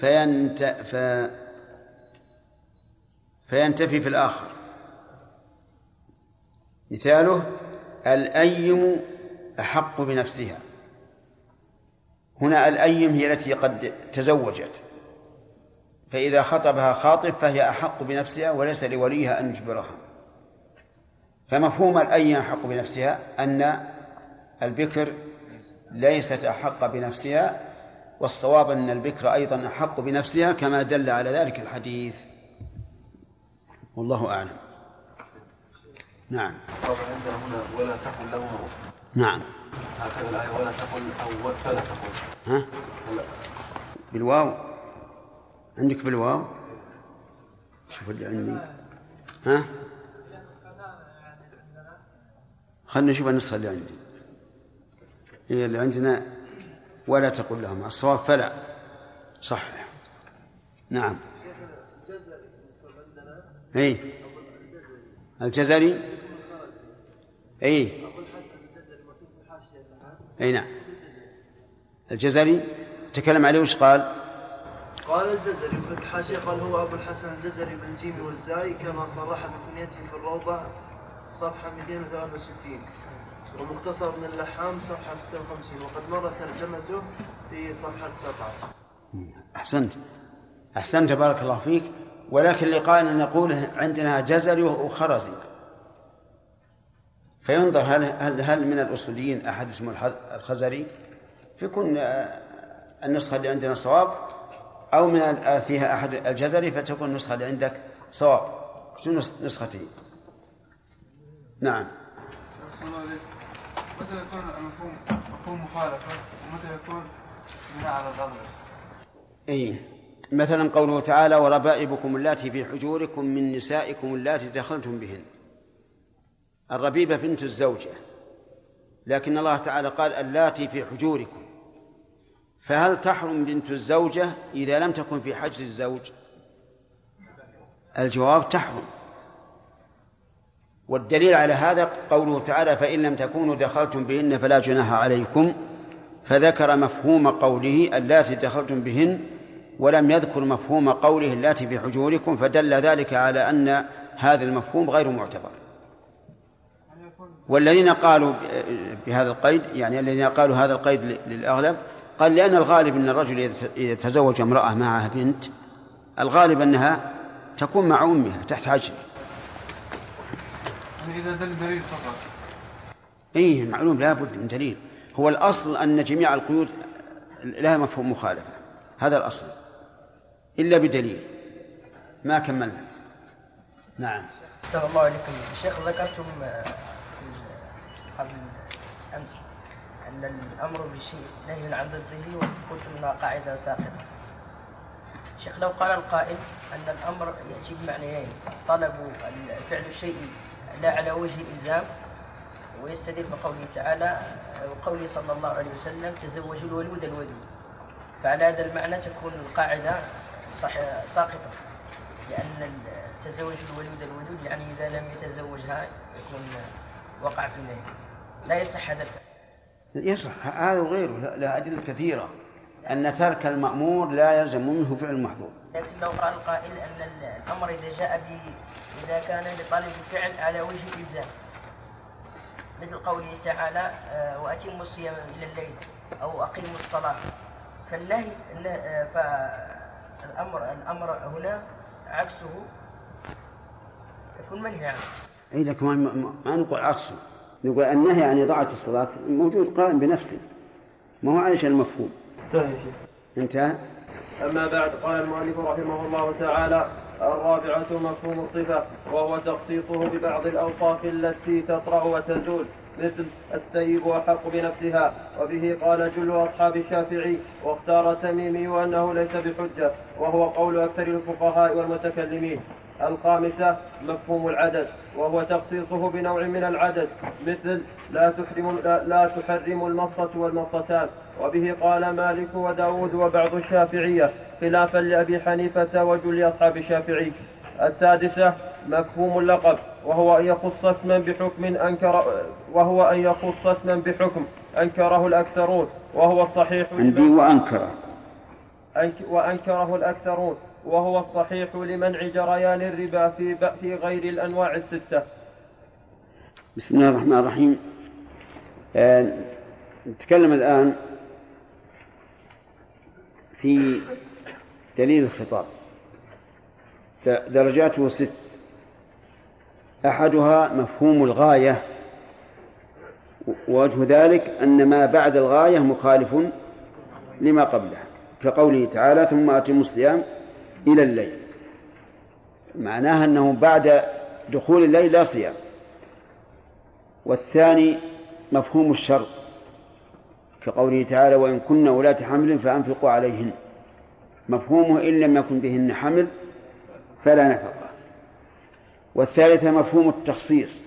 فينت ف فينتفي في الآخر. مثاله الأيم أحق بنفسها. هنا الأيم هي التي قد تزوجت. فإذا خطبها خاطب فهي أحق بنفسها وليس لوليها أن يجبرها. فمفهوم الأيم أحق بنفسها أن البكر ليست أحق بنفسها والصواب أن البكر أيضا أحق بنفسها كما دل على ذلك الحديث. والله أعلم. نعم. عندنا هنا ولا تقل له نعم. هكذا الآية ولا تقل أو فلا تقل. ها؟ هلا بالواو. عندك بالواو؟ شوف اللي عندي. ها؟ خلنا نشوف النسخة اللي عندي. هي اللي عندنا ولا تقل لهم. الصواب فلا. صح نعم. اي الجزري؟ اي اي نعم. الجزري تكلم عليه وش قال؟ قال الجزري في الحاشية قال هو أبو الحسن الجزري بالجيم والزاي كما صرح بكنيته في الروضة صفحة 263 ومختصر من اللحام صفحة 56 وقد مر ترجمته في صفحة 17 أحسنت. أحسنت بارك الله فيك. ولكن اللي قال أن نقول عندنا جزري وخرزي. فينظر هل هل هل من الأصوليين أحد اسمه الخزري؟ فيكون آه، النسخة اللي عندنا صواب أو من آه، فيها أحد الجزري فتكون النسخة اللي عندك صواب. شو نس- نسختين نعم. متى يكون المفهوم مفهوم مخالفة ومتى يكون بناء على الغلبة أي. مثلا قوله تعالى وربائبكم اللاتي في حجوركم من نسائكم اللاتي دخلتم بهن. الربيبة بنت الزوجة. لكن الله تعالى قال اللاتي في حجوركم. فهل تحرم بنت الزوجة إذا لم تكن في حجر الزوج؟ الجواب تحرم. والدليل على هذا قوله تعالى فإن لم تكونوا دخلتم بهن فلا جناح عليكم. فذكر مفهوم قوله اللاتي دخلتم بهن ولم يذكر مفهوم قوله اللاتي في حجوركم. فدل ذلك على أن هذا المفهوم غير معتبر. والذين قالوا بهذا القيد يعني الذين قالوا هذا القيد للأغلب قال لأن الغالب أن الرجل إذا تزوج امرأة معها بنت الغالب أنها تكون مع أمها تحت حجره يعني إذا دل دليل فقط. اي معلوم لا بد من دليل. هو الأصل أن جميع القيود لها مفهوم مخالفة. هذا الأصل. إلا بدليل. ما كملنا. نعم. أحسن الله عليكم شيخ ذكرتم أمس أن الأمر بالشيء نهي عن ضده وقلت أنها قاعدة ساقطة. شيخ لو قال القائل أن الأمر يأتي بمعنيين طلب فعل الشيء لا على وجه الإلزام ويستدل بقوله تعالى وقوله صلى الله عليه وسلم تزوجوا الولود الودود فعلى هذا المعنى تكون القاعدة ساقطة لأن تزوج الولود الودود يعني إذا لم يتزوجها يكون وقع في النهي لا يصح هذا الفعل. يصح. هذا وغيره لا- لا أدلة كثيرة. أن ترك المأمور لا يلزم منه فعل المحظور لكن لو قال قائل أن الأمر إذا جاء ب إذا كان لطالب الفعل على وجه الإلزام مثل قوله تعالى آه، وأتموا الصيام إلى الليل أو أقيموا الصلاة. فالنهي الن- آه، فالأمر الأمر هنا عكسه. يكون منهي عنه. لكن ما, ما, ما نقول عكسه. نقول النهي عن إضاعة الصلاة موجود قائم بنفسه. ما هو علشان المفهوم. شيخ. انتهى أما بعد قال المؤلف رحمه الله تعالى الرابعة مفهوم الصفة وهو تخصيصه ببعض الأوصاف التي تطرأ وتزول. مثل السيب أحق بنفسها وبه قال جل أصحاب الشافعي واختار التميمي أنه ليس بحجة وهو قول أكثر الفقهاء والمتكلمين. الخامسة مفهوم العدد وهو تخصيصه بنوع من العدد مثل لا تحرم لا, لا تحرم المصة والمصتان. وبه قال مالك وداود وبعض الشافعية خلافا لأبي حنيفة وجل أصحاب الشافعي. السادسة مفهوم اللقب وهو أن يخص اسما بحكم أنكر وهو أن يخص اسما بحكم أنكره الأكثرون وهو الصحيح عندي وأنكره أنك- وأنكره الأكثرون وهو الصحيح لمنع جريان الربا في في غير الأنواع الستة. بسم الله الرحمن الرحيم. آه، نتكلم الآن في دليل الخطاب. درجاته ست أحدها مفهوم الغاية ووجه ذلك أن ما بعد الغاية مخالف لما قبله كقوله تعالى ثم أتموا الصيام إلى الليل معناها أنه بعد دخول الليل لا صيام. والثاني مفهوم الشرط كقوله تعالى وإن كن ولاة حمل فأنفقوا عليهن مفهومه إن لم يكن بهن حمل فلا نفقة. والثالثة مفهوم التخصيص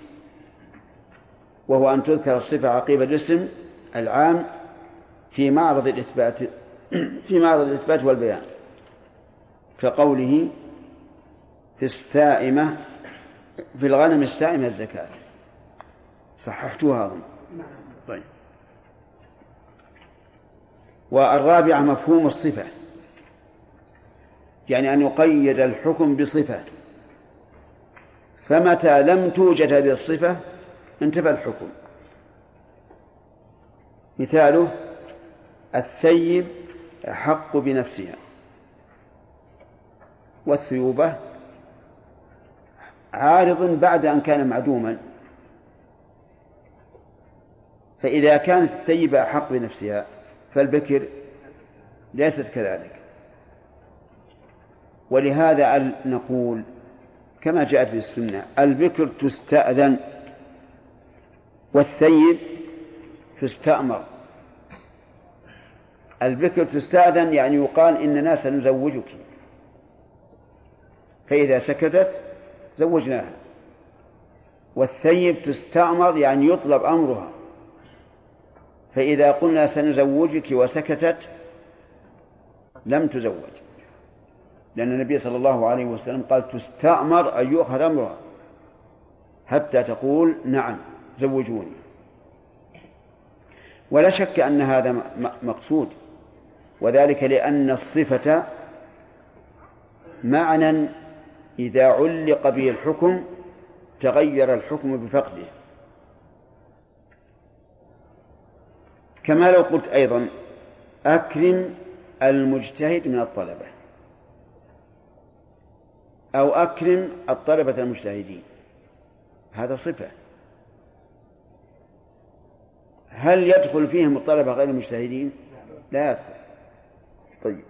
وهو أن تذكر الصفة عقيب الاسم العام في معرض الإثبات في معرض الإثبات والبيان. كقوله في السائمة في الغنم السائمة الزكاة. صححتها أظن. طيب. والرابعة مفهوم الصفة يعني أن يقيد الحكم بصفة. فمتى لم توجد هذه الصفة انتفى الحكم. مثاله الثيب أحق بنفسها والثيوبة عارض بعد أن كان معدوما. فإذا كانت الثيبة أحق بنفسها فالبكر ليست كذلك. ولهذا نقول كما جاءت في السنة البكر تستأذن والثيب تستأمر. البكر تستأذن يعني يقال إننا سنزوجك فإذا سكتت زوجناها. والثيب تستأمر يعني يطلب أمرها. فإذا قلنا سنزوجك وسكتت لم تزوج. لأن النبي صلى الله عليه وسلم قال تستأمر أن يؤخذ أمرها. حتى تقول نعم زوجوني. ولا شك أن هذا مقصود. وذلك لأن الصفة معنى إذا علق به الحكم تغير الحكم بفقده. كما لو قلت أيضا أكرم المجتهد من الطلبة. أو أكرم الطلبة المجتهدين. هذا صفة. هل يدخل فيهم الطلبة غير المجتهدين؟ لا يدخل. طيب.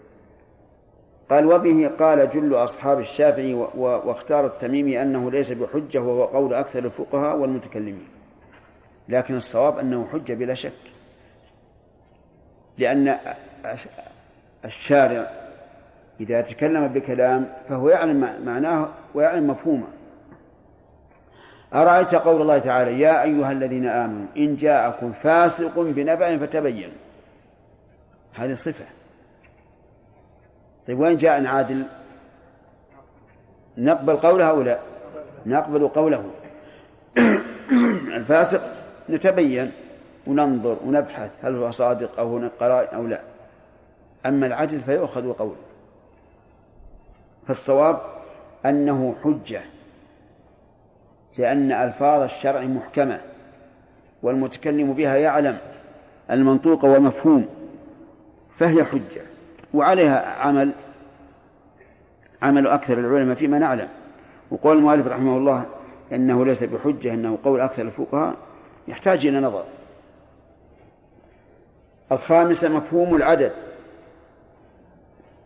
قال وبه قال جل أصحاب الشافعي واختار التميمي أنه ليس بحجة وهو قول أكثر الفقهاء والمتكلمين. لكن الصواب أنه حجة بلا شك. لأن الشارع إذا تكلم بكلام فهو يعلم معناه ويعلم مفهومه. أرأيت قول الله تعالى يا أيها الذين آمنوا إن جاءكم فاسق بنبأ فتبين. هذه صفة. طيب وين جاء عادل؟ نقبل قوله أو لا؟ نقبل قوله. الفاسق نتبين وننظر ونبحث هل هو صادق أو هناك قرائن أو لا. أما العدل فيؤخذ قوله فالصواب أنه حجة لأن ألفاظ الشرع محكمة والمتكلم بها يعلم المنطوق والمفهوم فهي حجة وعليها عمل عمل أكثر العلماء فيما نعلم. وقول المؤلف رحمه الله إنه ليس بحجة إنه قول أكثر الفقهاء يحتاج إلى نظر. الخامسة مفهوم العدد.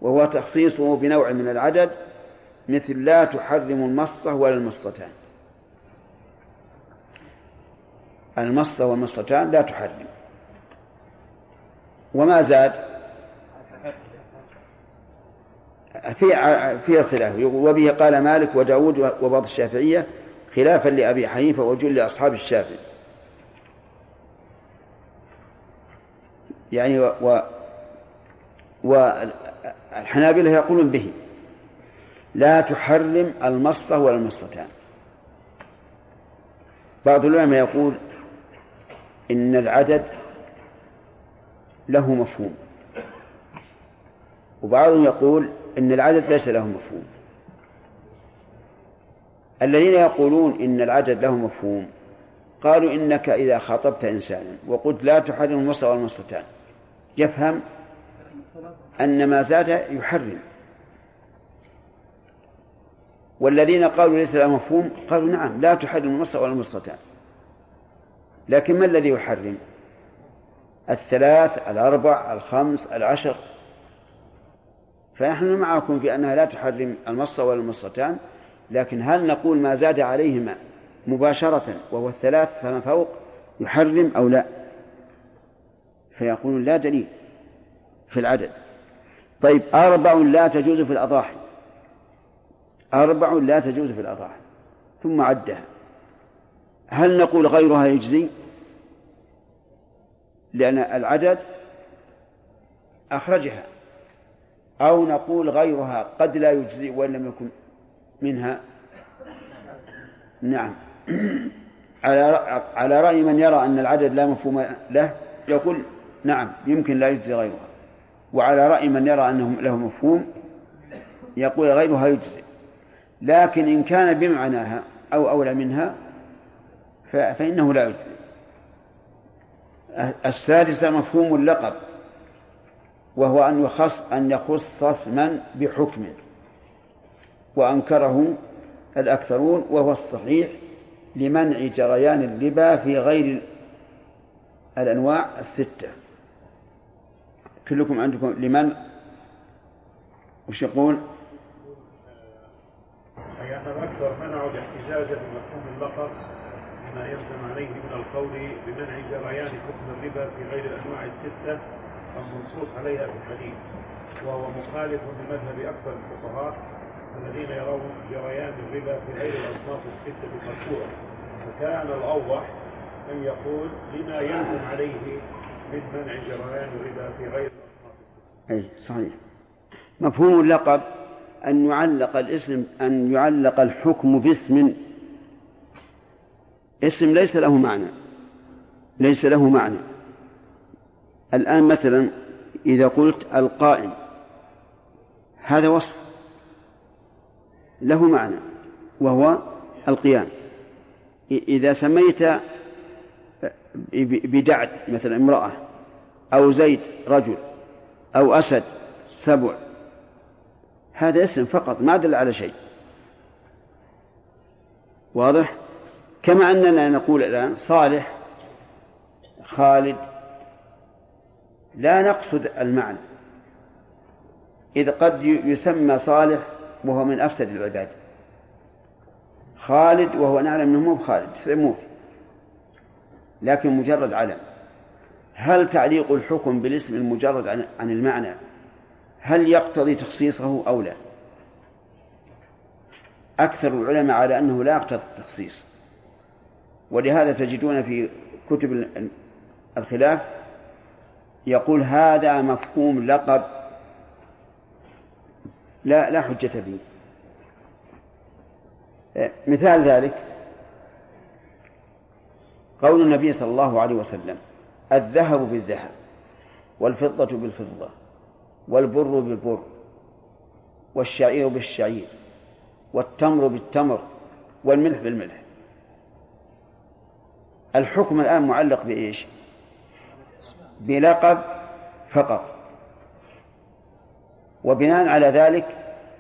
وهو تخصيصه بنوع من العدد مثل لا تحرم المصة ولا المصتان المصة والمصتان لا تحرم. وما زاد؟ في في خلاف وبه قال مالك وداود وبعض الشافعية خلافا لأبي حنيفة وجل أصحاب الشافعي. يعني و, و والحنابلة يقولون به لا تحرم المصة ولا المصتان بعض العلماء يقول إن العدد له مفهوم وبعضهم يقول إن العدد ليس له مفهوم. الذين يقولون إن العدد له مفهوم قالوا إنك إذا خاطبت إنسانا وقلت لا تحرم المصر والمصتان يفهم؟ أن ما زاد يحرم. والذين قالوا ليس له مفهوم قالوا نعم لا تحرم المصر والمصتان لكن ما الذي يحرم؟ الثلاث الأربع الخمس العشر. فنحن معكم في أنها لا تحرم المصة ولا المصتان لكن هل نقول ما زاد عليهما مباشرة وهو الثلاث فما فوق يحرم أو لا؟ فيقول لا دليل في العدد. طيب أربع لا تجوز في الأضاحي. أربع لا تجوز في الأضاحي. ثم عدها. هل نقول غيرها يجزي؟ لأن العدد أخرجها. أو نقول غيرها قد لا يجزي وإن لم يكن منها. نعم. على على رأي من يرى أن العدد لا مفهوم له يقول نعم يمكن لا يجزي غيرها. وعلى رأي من يرى أنه له مفهوم يقول غيرها يجزي. لكن إن كان بمعناها أو أولى منها فإنه لا يجزي. السادسة مفهوم اللقب وهو أن يخص أن يخص اسما بحكم وأنكره الأكثرون وهو الصحيح لمنع جريان الربا في غير الأنواع الستة. كلكم عندكم لمن وش يقول؟ أي أن الأكثر منعوا الاحتجاج بمفهوم اللقب بما يلزم عليه من القول بمنع جريان حكم الربا في غير الأنواع الستة المنصوص عليها في الحديث وهو مخالف لمذهب أكثر الفقهاء الذين يرون جريان الربا في غير الأصناف الستة المذكورة فكان الأوضح أن يقول لما يلزم عليه في غير أي صحيح. مفهوم اللقب أن يعلق الاسم أن يعلق الحكم باسم. اسم ليس له معنى. ليس له معنى. الآن مثلا إذا قلت القائم هذا وصف له معنى وهو القيام. إذا سميت بدعد مثلا امرأة أو زيد رجل أو أسد سبع هذا اسم فقط ما دل على شيء. واضح؟ كما أننا نقول الآن صالح خالد لا نقصد المعنى. إذ قد يسمى صالح وهو من أفسد العباد. خالد وهو نعلم أنه مو بخالد سيموت لكن مجرد علم. هل تعليق الحكم بالاسم المجرد عن المعنى؟ هل يقتضي تخصيصه أو لا؟ أكثر العلماء على أنه لا يقتضي التخصيص. ولهذا تجدون في كتب الخلاف يقول هذا مفهوم لقب لا لا حجة فيه. مثال ذلك قول النبي صلى الله عليه وسلم الذهب بالذهب والفضة بالفضة والبر بالبر والشعير بالشعير والتمر بالتمر والملح بالملح. الحكم الآن معلق بإيش؟ بلقب فقط. وبناء على ذلك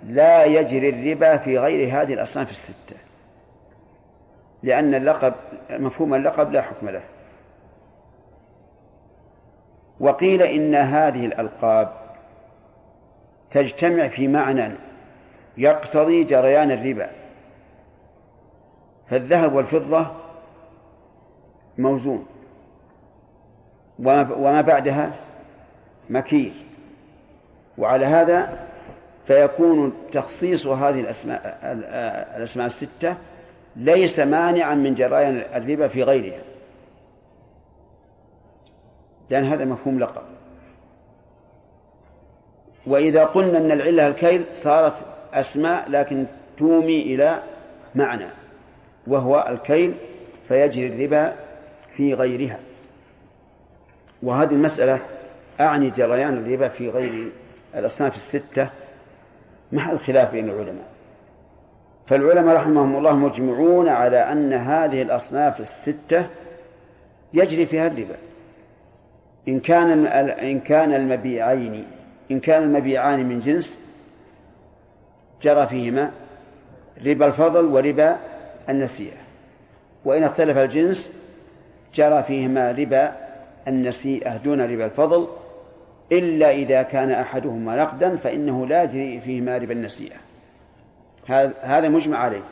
لا يجري الربا في غير هذه الأصناف الستة. لأن اللقب مفهوم اللقب لا حكم له. وقيل إن هذه الألقاب تجتمع في معنى يقتضي جريان الربا. فالذهب والفضة موزون. وما بعدها مكيل. وعلى هذا فيكون تخصيص هذه الأسماء الأسماء الستة ليس مانعا من جريان الربا في غيرها. لأن هذا مفهوم لقب. وإذا قلنا أن العلة الكيل صارت أسماء لكن تومي إلى معنى وهو الكيل فيجري الربا في غيرها. وهذه المسألة أعني جريان الربا في غير الأصناف الستة محل خلاف بين العلماء. فالعلماء رحمهم الله مجمعون على أن هذه الأصناف الستة يجري فيها الربا. إن كان إن كان المبيعين إن كان المبيعان من جنس جرى فيهما ربا الفضل وربا النسيئة. وإن اختلف الجنس جرى فيهما ربا النسيئة دون ربا الفضل إلا إذا كان أحدهما نقدا فإنه لا يجري فيهما ربا النسيئة. هذا مجمع عليه.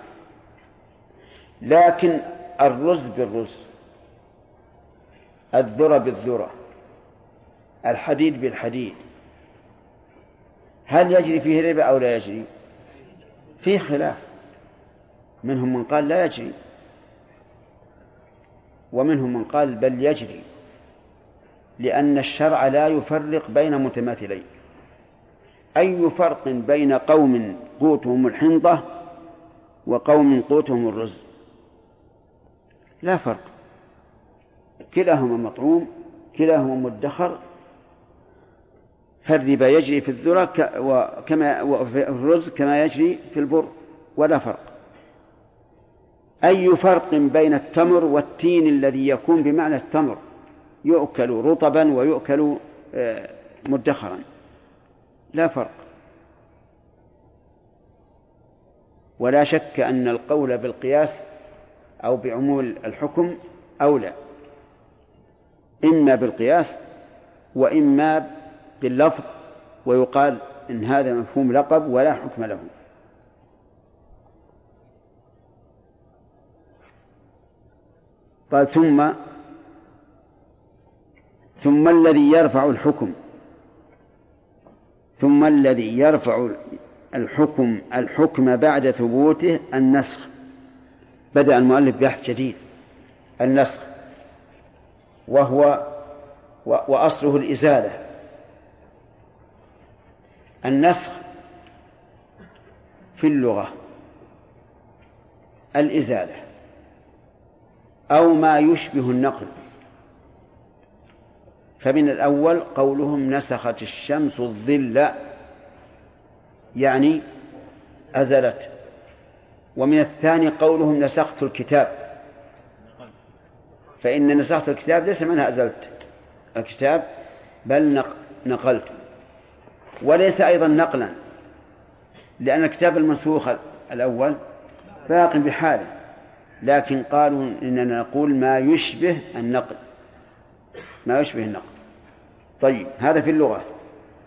لكن الرز بالرز الذرة بالذرة الحديد بالحديد هل يجري فيه ربا أو لا يجري؟ فيه خلاف. منهم من قال لا يجري ومنهم من قال بل يجري لأن الشرع لا يفرق بين متماثلين. أي فرق بين قوم قوتهم الحنطة وقوم قوتهم الرز. لا فرق. كلاهما مطعوم كلاهما مدخر. فالربا يجري في الذرة كما وفي الرز كما يجري في البر ولا فرق. أي فرق بين التمر والتين الذي يكون بمعنى التمر؟ يؤكل رطبا ويؤكل آه، مدخرا. لا فرق. ولا شك أن القول بالقياس أو بعمول الحكم أولى. إما بالقياس وإما باللفظ ويقال إن هذا مفهوم لقب ولا حكم له. قال ثم ثم الذي يرفع الحكم ثم الذي يرفع الحكم الحكم بعد ثبوته النسخ. بدأ المؤلف بحث جديد النسخ. وهو وأصله الإزالة. النسخ في اللغة. الإزالة. أو ما يشبه النقل. فمن الأول قولهم نسخت الشمس الظل يعني أزلت. ومن الثاني قولهم نسخت الكتاب. فإن نسخت الكتاب ليس منها أزلت. الكتاب بل نقلت. وليس أيضا نقلا. لأن الكتاب المنسوخ الأول باق بحاله. لكن قالوا إننا نقول ما يشبه النقل. ما يشبه النقل. طيب هذا في اللغة.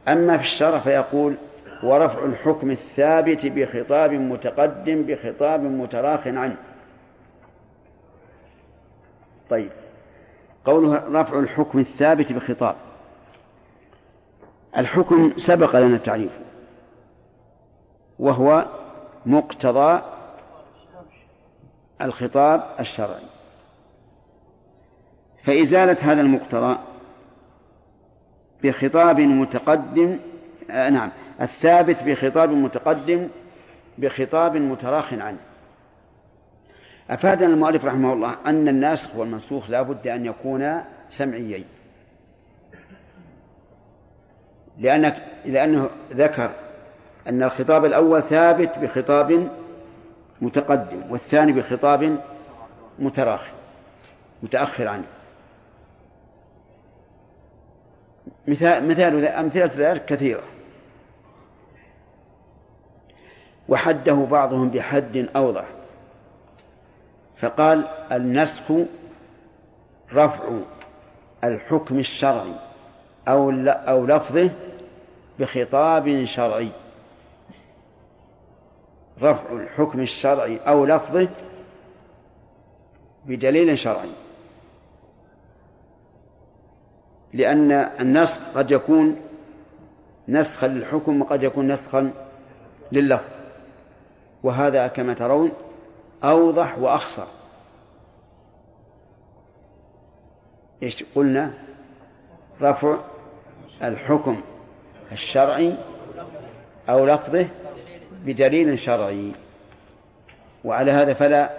أما في الشرع فيقول ورفع الحكم الثابت بخطاب متقدم بخطاب متراخ عنه. طيب. قوله رفع الحكم الثابت بخطاب. الحكم سبق لنا التعريف وهو مقتضى الخطاب الشرعي. فإزالة هذا المقتضى بخطاب متقدم آه نعم. الثابت بخطاب متقدم بخطاب متراخ عنه. أفادنا المؤلف رحمه الله أن الناسخ والمنسوخ لا بد أن يكونا سمعيين. لأنك لأنه ذكر أن الخطاب الأول ثابت بخطاب متقدم والثاني بخطاب متراخي متأخر عنه. مثال مثال أمثلة ذلك كثيرة. وحده بعضهم بحد أوضح. فقال النسخ رفع الحكم الشرعي أو أو لفظه بخطاب شرعي. رفع الحكم الشرعي أو لفظه بدليل شرعي. لأن النسخ قد يكون نسخا للحكم وقد يكون نسخا لللفظ. وهذا كما ترون أوضح وأخصر. إيش قلنا؟ رفع الحكم الشرعي أو لفظه بدليل شرعي. وعلى هذا فلا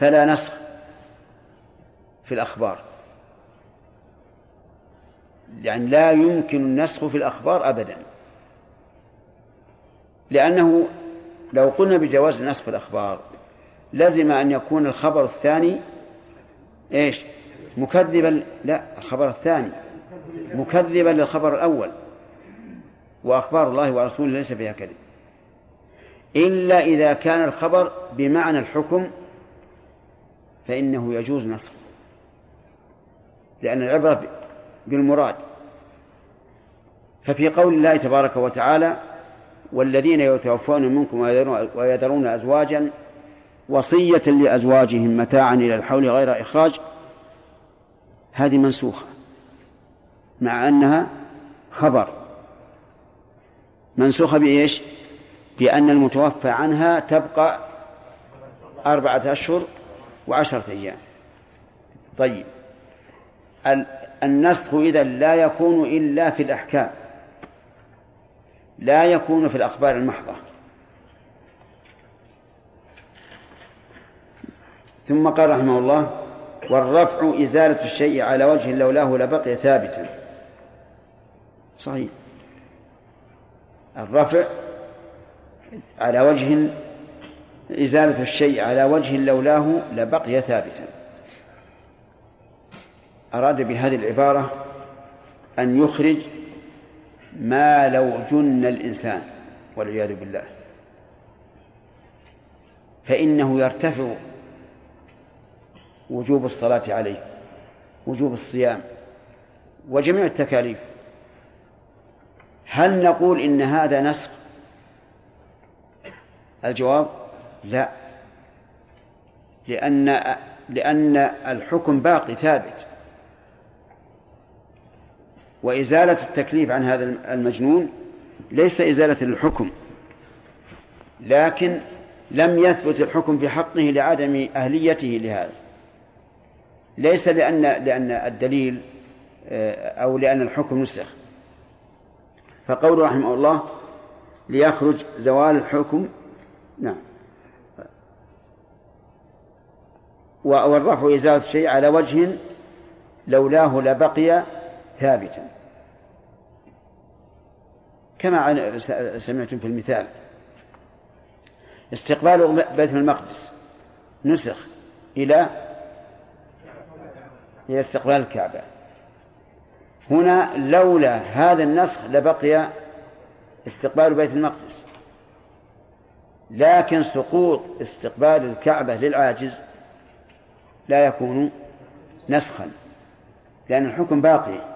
فلا نسخ في الأخبار. يعني لا يمكن النسخ في الأخبار أبدا. لأنه لو قلنا بجواز في الأخبار لزم أن يكون الخبر الثاني إيش؟ مكذبا لا الخبر الثاني مكذبا للخبر الأول. وأخبار الله ورسوله ليس فيها كذب. إلا إذا كان الخبر بمعنى الحكم فإنه يجوز نسخه لأن العبرة بالمراد. ففي قول الله تبارك وتعالى والذين يتوفون منكم ويذرون أزواجا وصية لأزواجهم متاعا إلى الحول غير إخراج هذه منسوخة مع أنها خبر. منسوخة بإيش؟ بأن المتوفى عنها تبقى أربعة أشهر وعشرة أيام. طيب النسخ إذا لا يكون إلا في الأحكام. لا يكون في الأخبار المحضة. ثم قال رحمه الله والرفع إزالة الشيء على وجه لولاه لبقي ثابتا. صحيح. الرفع على وجه إزالة الشيء على وجه لولاه لبقي ثابتا. أراد بهذه العبارة أن يخرج ما لو جن الإنسان والعياذ بالله. فإنه يرتفع وجوب الصلاة عليه وجوب الصيام وجميع التكاليف. هل نقول إن هذا نسخ؟ الجواب لا. لأن لأن الحكم باقي ثابت. وإزالة التكليف عن هذا المجنون ليس إزالة للحكم لكن لم يثبت الحكم في حقه لعدم أهليته لهذا. ليس لأن لأن الدليل آه، أو لأن الحكم نسخ. فقول رحمه الله ليخرج زوال الحكم نعم. والرفع إزالة الشيء على وجه لولاه لبقي ثابتا. كما سمعتم في المثال. استقبال بيت المقدس. نسخ إلى إلى استقبال الكعبة. هنا لولا هذا النسخ لبقي استقبال بيت المقدس. لكن سقوط استقبال الكعبة للعاجز لا يكون نسخا لأن الحكم باقي.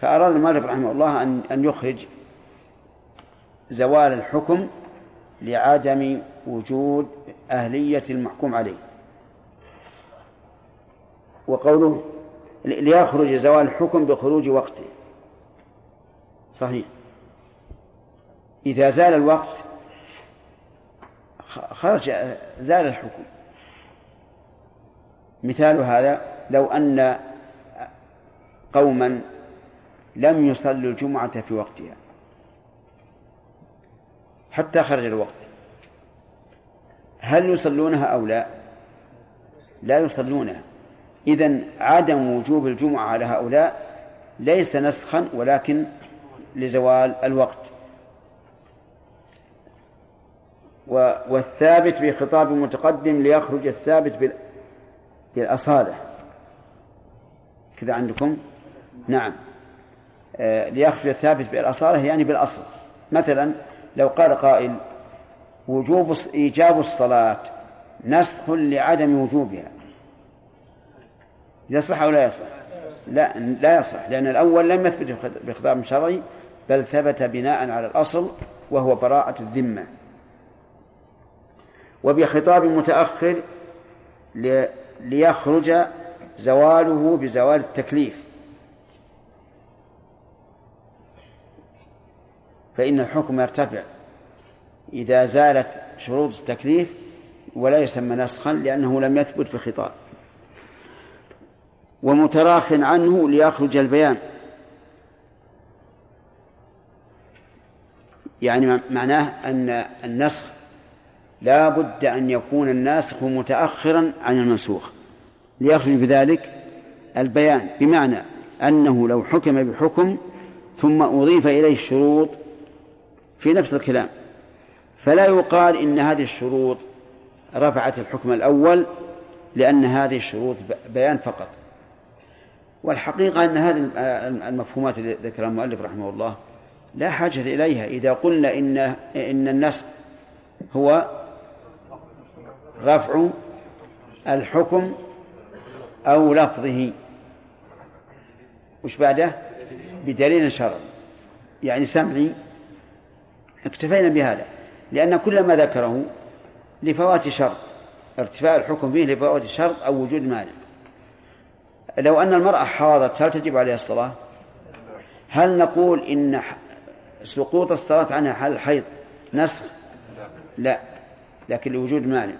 فأراد المؤلف رحمه الله أن أن يخرج زوال الحكم لعدم وجود أهلية المحكوم عليه. وقوله ليخرج زوال الحكم بخروج وقته. صحيح. إذا زال الوقت خرج زال الحكم. مثال هذا لو أن قوما لم يصلوا الجمعة في وقتها. حتى خرج الوقت. هل يصلونها أو لا؟ لا يصلونها. إذن عدم وجوب الجمعة على هؤلاء ليس نسخا ولكن لزوال الوقت. والثابت في خطاب متقدم ليخرج الثابت بالأصالة. كذا عندكم؟ نعم. ليخرج الثابت بالأصالة يعني بالأصل. مثلا لو قال قائل وجوب إيجاب الصلاة نسخ لعدم وجوبها. يصح أو لا يصح؟ لا لا يصح لأن الأول لم يثبت بخطاب شرعي بل ثبت بناء على الأصل وهو براءة الذمة. وبخطاب متأخر ليخرج زواله بزوال التكليف. فإن الحكم يرتفع. إذا زالت شروط التكليف ولا يسمى نسخا لأنه لم يثبت بخطاب ومتراخ عنه ليخرج البيان. يعني معناه أن النسخ لا بد أن يكون الناسخ متأخرا عن المنسوخ. ليخرج بذلك البيان بمعنى أنه لو حكم بحكم ثم أضيف إليه الشروط في نفس الكلام. فلا يقال إن هذه الشروط رفعت الحكم الأول لأن هذه الشروط بيان فقط. والحقيقة أن هذه المفهومات التي ذكرها المؤلف رحمه الله لا حاجة إليها. إذا قلنا إن إن النسخ هو رفع الحكم أو لفظه. وش بعده؟ بدليل شرعي. يعني سمعي اكتفينا بهذا لأن كل ما ذكره لفوات شرط ارتفاع الحكم فيه لفوات شرط أو وجود مانع لو أن المرأة حاضت هل تجب عليها الصلاة؟ هل نقول إن سقوط الصلاة عنها حال الحيض نسخ؟ لا لكن لوجود مانع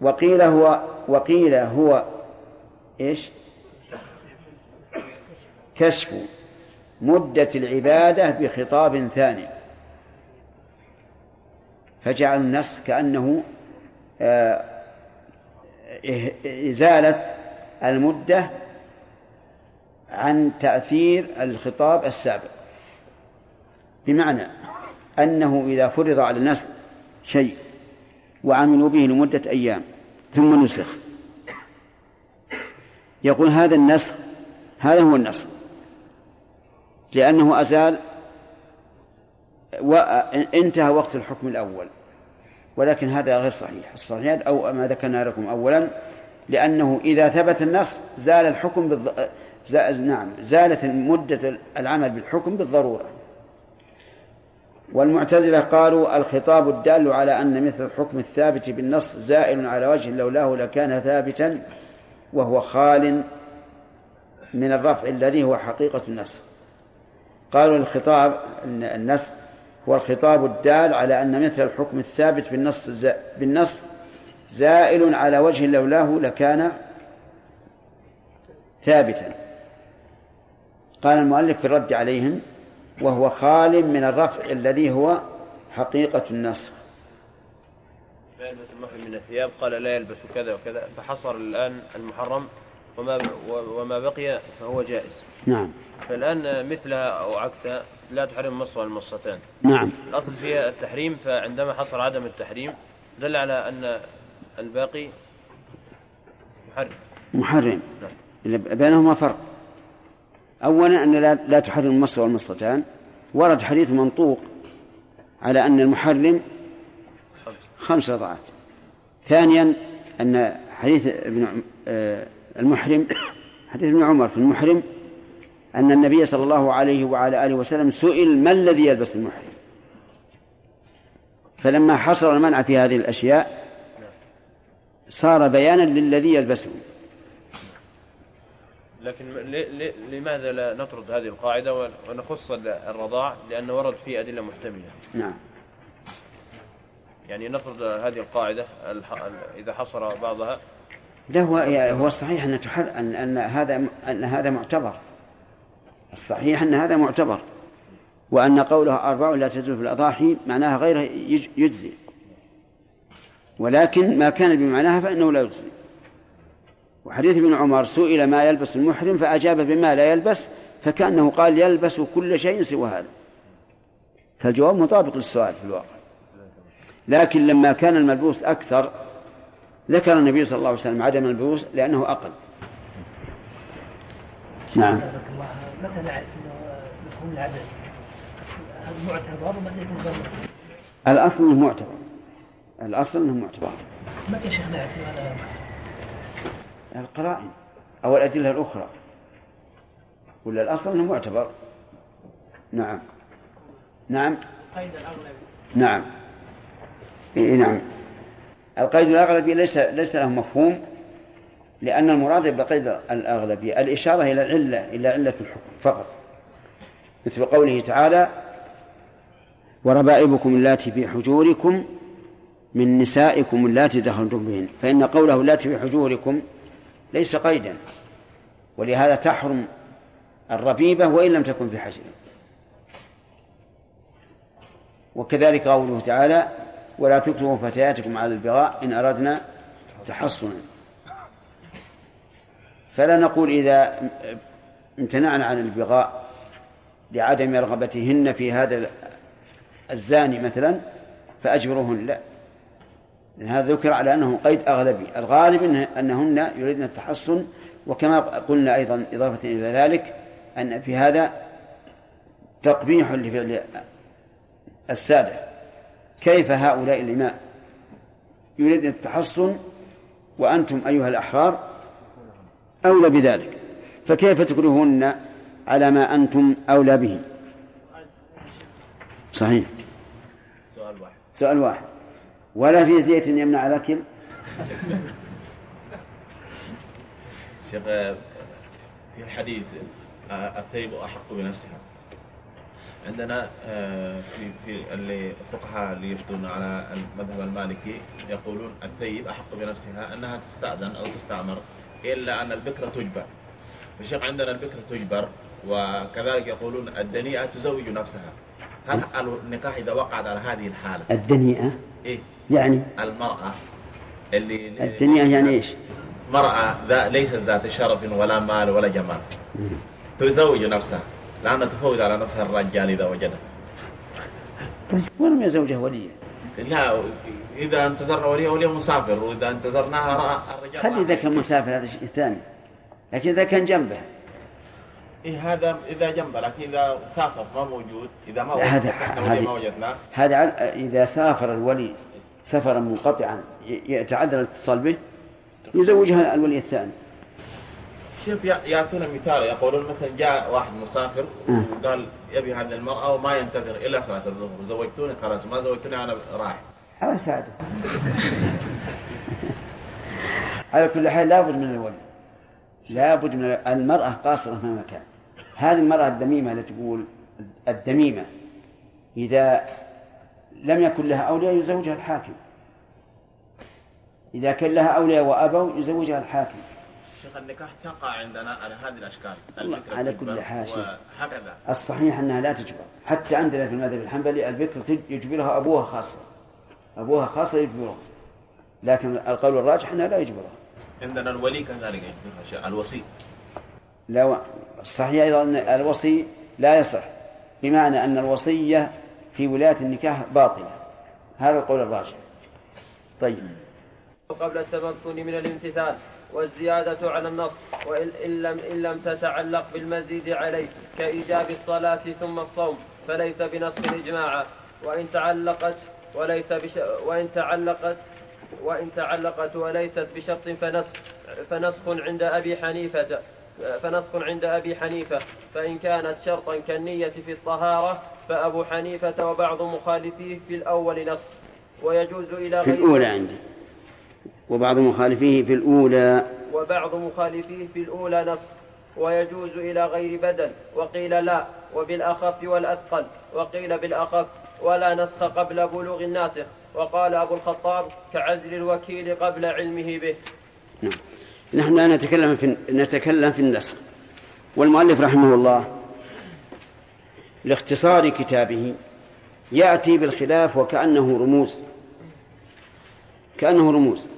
وقيل هو وقيل هو إيش؟ كشف مدة العبادة بخطاب ثاني. فجعل النسخ كأنه آه، إزالة المدة عن تأثير الخطاب السابق. بمعنى أنه إذا فرض على الناس شيء وعملوا به لمدة أيام ثم نسخ. يقول هذا النسخ هذا هو النسخ لأنه أزال وانتهى وقت الحكم الأول. ولكن هذا غير صحيح. الصحيح أو ما ذكرنا لكم أولا لأنه إذا ثبت النص زال الحكم بالض... زال... نعم زالت مدة العمل بالحكم بالضرورة. والمعتزلة قالوا الخطاب الدال على أن مثل الحكم الثابت بالنص زائل على وجه لولاه لكان ثابتا وهو خال من الرفع الذي هو حقيقة النص. قالوا الخطاب النسخ هو الخطاب الدال على أن مثل الحكم الثابت بالنص بالنص زائل على وجه لولاه لكان ثابتا. قال المؤلف في الرد عليهم وهو خال من الرفع الذي هو حقيقة النسخ. لا يلبس المحرم من الثياب قال لا يلبس كذا وكذا. فحصر الآن المحرم. وما وما بقي فهو جائز. نعم. فالآن مثلها أو عكسها لا تحرم مصر المصتان نعم. الأصل فيها التحريم فعندما حصل عدم التحريم دل على أن الباقي محرم. محرم. نعم. بينهما فرق. أولا أن لا, لا تحرم المصر والمصتان ورد حديث منطوق على أن المحرم خمس. رضعات ثانيا أن حديث ابن آه، المحرم حديث ابن عمر في المحرم أن النبي صلى الله عليه وعلى آله وسلم سئل ما الذي يلبس المحرم؟ فلما حصر المنع في هذه الأشياء صار بيانا للذي يلبسه. لكن لماذا لا نطرد هذه القاعدة ونخص الرضاع؟ لأن ورد فيه أدلة محتملة. نعم. يعني نطرد هذه القاعدة إذا حصر بعضها. لا هو هو الصحيح أن تحر أن أن هذا أن هذا معتبر. الصحيح أن هذا معتبر. وأن قوله أربع لا تجوز في الأضاحي معناها غير يجزي. ولكن ما كان بمعناها فإنه لا يجزي. وحديث ابن عمر سئل ما يلبس المحرم فأجاب بما لا يلبس فكأنه قال يلبس كل شيء سوى هذا. فالجواب مطابق للسؤال في الواقع. لكن لما كان الملبوس أكثر ذكر النبي صلى الله عليه وسلم عدم الملبوس لأنه أقل. نعم. متى نعرف مفهوم معتبر الأصل أنه معتبر. الأصل أنه معتبر. متى شيخ نعرف هذا القرائن أو الأدلة الأخرى. ولا الأصل أنه معتبر. نعم. نعم. قيد الأغلب. نعم. إيه نعم. القيد الأغلبي ليس ليس له مفهوم لأن المراد بقيد الأغلبية الإشارة إلى العلة إلى علة الحكم فقط. مثل قوله تعالى وربائبكم اللاتي في حجوركم من نسائكم اللاتي دخلتم بهن فإن قوله اللاتي في حجوركم ليس قيدا ولهذا تحرم الربيبة وإن لم تكن في حجر. وكذلك قوله تعالى ولا تكرهوا فتياتكم على البغاء إن أردنا تحصنا. فلا نقول إذا امتنعنا عن البغاء لعدم رغبتهن في هذا الزاني مثلا فأجبروهن لا. لأن هذا ذكر على أنه قيد أغلبي. الغالب أنهن يريدن التحصن وكما قلنا أيضا إضافة إلى ذلك أن في هذا تقبيح لفعل السادة. كيف هؤلاء الإماء يريدن التحصن وأنتم أيها الأحرار أولى بذلك فكيف تكرهون على ما أنتم أولى به؟ صحيح. سؤال واحد. سؤال واحد. ولا في زيت يمنع الأكل شيخ في الحديث آه، الثيب أحق بنفسها. عندنا آه، في في اللي الفقهاء اللي يفتون على المذهب المالكي يقولون الثيب أحق بنفسها أنها تستأذن أو تستعمر إلا أن البكرة تجبر. الشيخ عندنا البكرة تجبر وكذلك يقولون الدنيئة تزوج نفسها. هل النكاح إذا وقعت على هذه الحالة؟ الدنيئة؟ إيه. يعني؟ المرأة اللي الدنيئة يعني إيش؟ مرأة ذا ليست ذات شرف ولا مال ولا جمال. تزوج نفسها. لأنها تفوز على نفسها الرجال إذا وجدها طيب ولم يزوجها وليا لا إذا انتظرنا ولي ولي مسافر وإذا انتظرناها الرجال خلي إذا كان مسافر هذا شيء ثاني. لكن إذا كان جنبه. إيه هذا إذا جنبه لكن إذا سافر ما موجود. إذا ما هذا- ما وجدناه هذا إذا سافر الولي سفرا منقطعا يتعذر الاتصال به يزوجها الولي الثاني. شوف يع- يعطونا مثال. يقولون مثلا جاء واحد مسافر. وقال يبي هذه المرأة وما ينتظر إلا صلاة الظهر. زوجتوني خلاص ما زوجتوني أنا رايح. على سعده على كل حال لابد من الولي. لابد من المرأة قاصرة مهما كان هذه المرأة الدميمة التي تقول الدميمة إذا لم يكن لها أولياء يزوجها الحاكم. إذا كان لها أولياء وأبوا يزوجها الحاكم. شيخ النكاح تقع عندنا على هذه البكرة على كل حال شيخ. وهكذا. الصحيح أنها لا تجبر. حتى عندنا في المذهب الحنبلي البكر يجبرها أبوها خاصة. أبوها خاصة يجبرها. لكن القول الراجح أنها لا يجبرها. عندنا الولي كذلك يجبرها الوصي. لا الصحيح أيضا أن الوصي لا يصح بمعنى أن الوصية في ولاية النكاح باطلة. هذا القول الراجح. طيب. قبل التمكن من الامتثال. والزيادة على النص وإن إن لم, إن لم تتعلق بالمزيد عليه كإيجاب الصلاة ثم الصوم فليس بنص إجماعا وإن تعلقت وليس بش وإن تعلقت وإن تعلقت وليست بشرط فنسخ فنسخ عند أبي حنيفة فنسخ عند أبي حنيفة. فإن كانت شرطا كالنية في الطهارة فأبو حنيفة وبعض مخالفيه في الأول نسخ ويجوز إلى في غير الأولى عنده وبعض مخالفيه في الأولى. وبعض مخالفيه في الأولى نص ويجوز إلى غير بدل وقيل لا وبالأخف والأثقل وقيل بالأخف ولا نسخ قبل بلوغ الناسخ وقال أبو الخطاب كعزل الوكيل قبل علمه به. نعم. نحن لا نتكلم في نتكلم في النسخ والمؤلف رحمه الله لاختصار كتابه يأتي بالخلاف وكأنه رموز. كأنه رموز.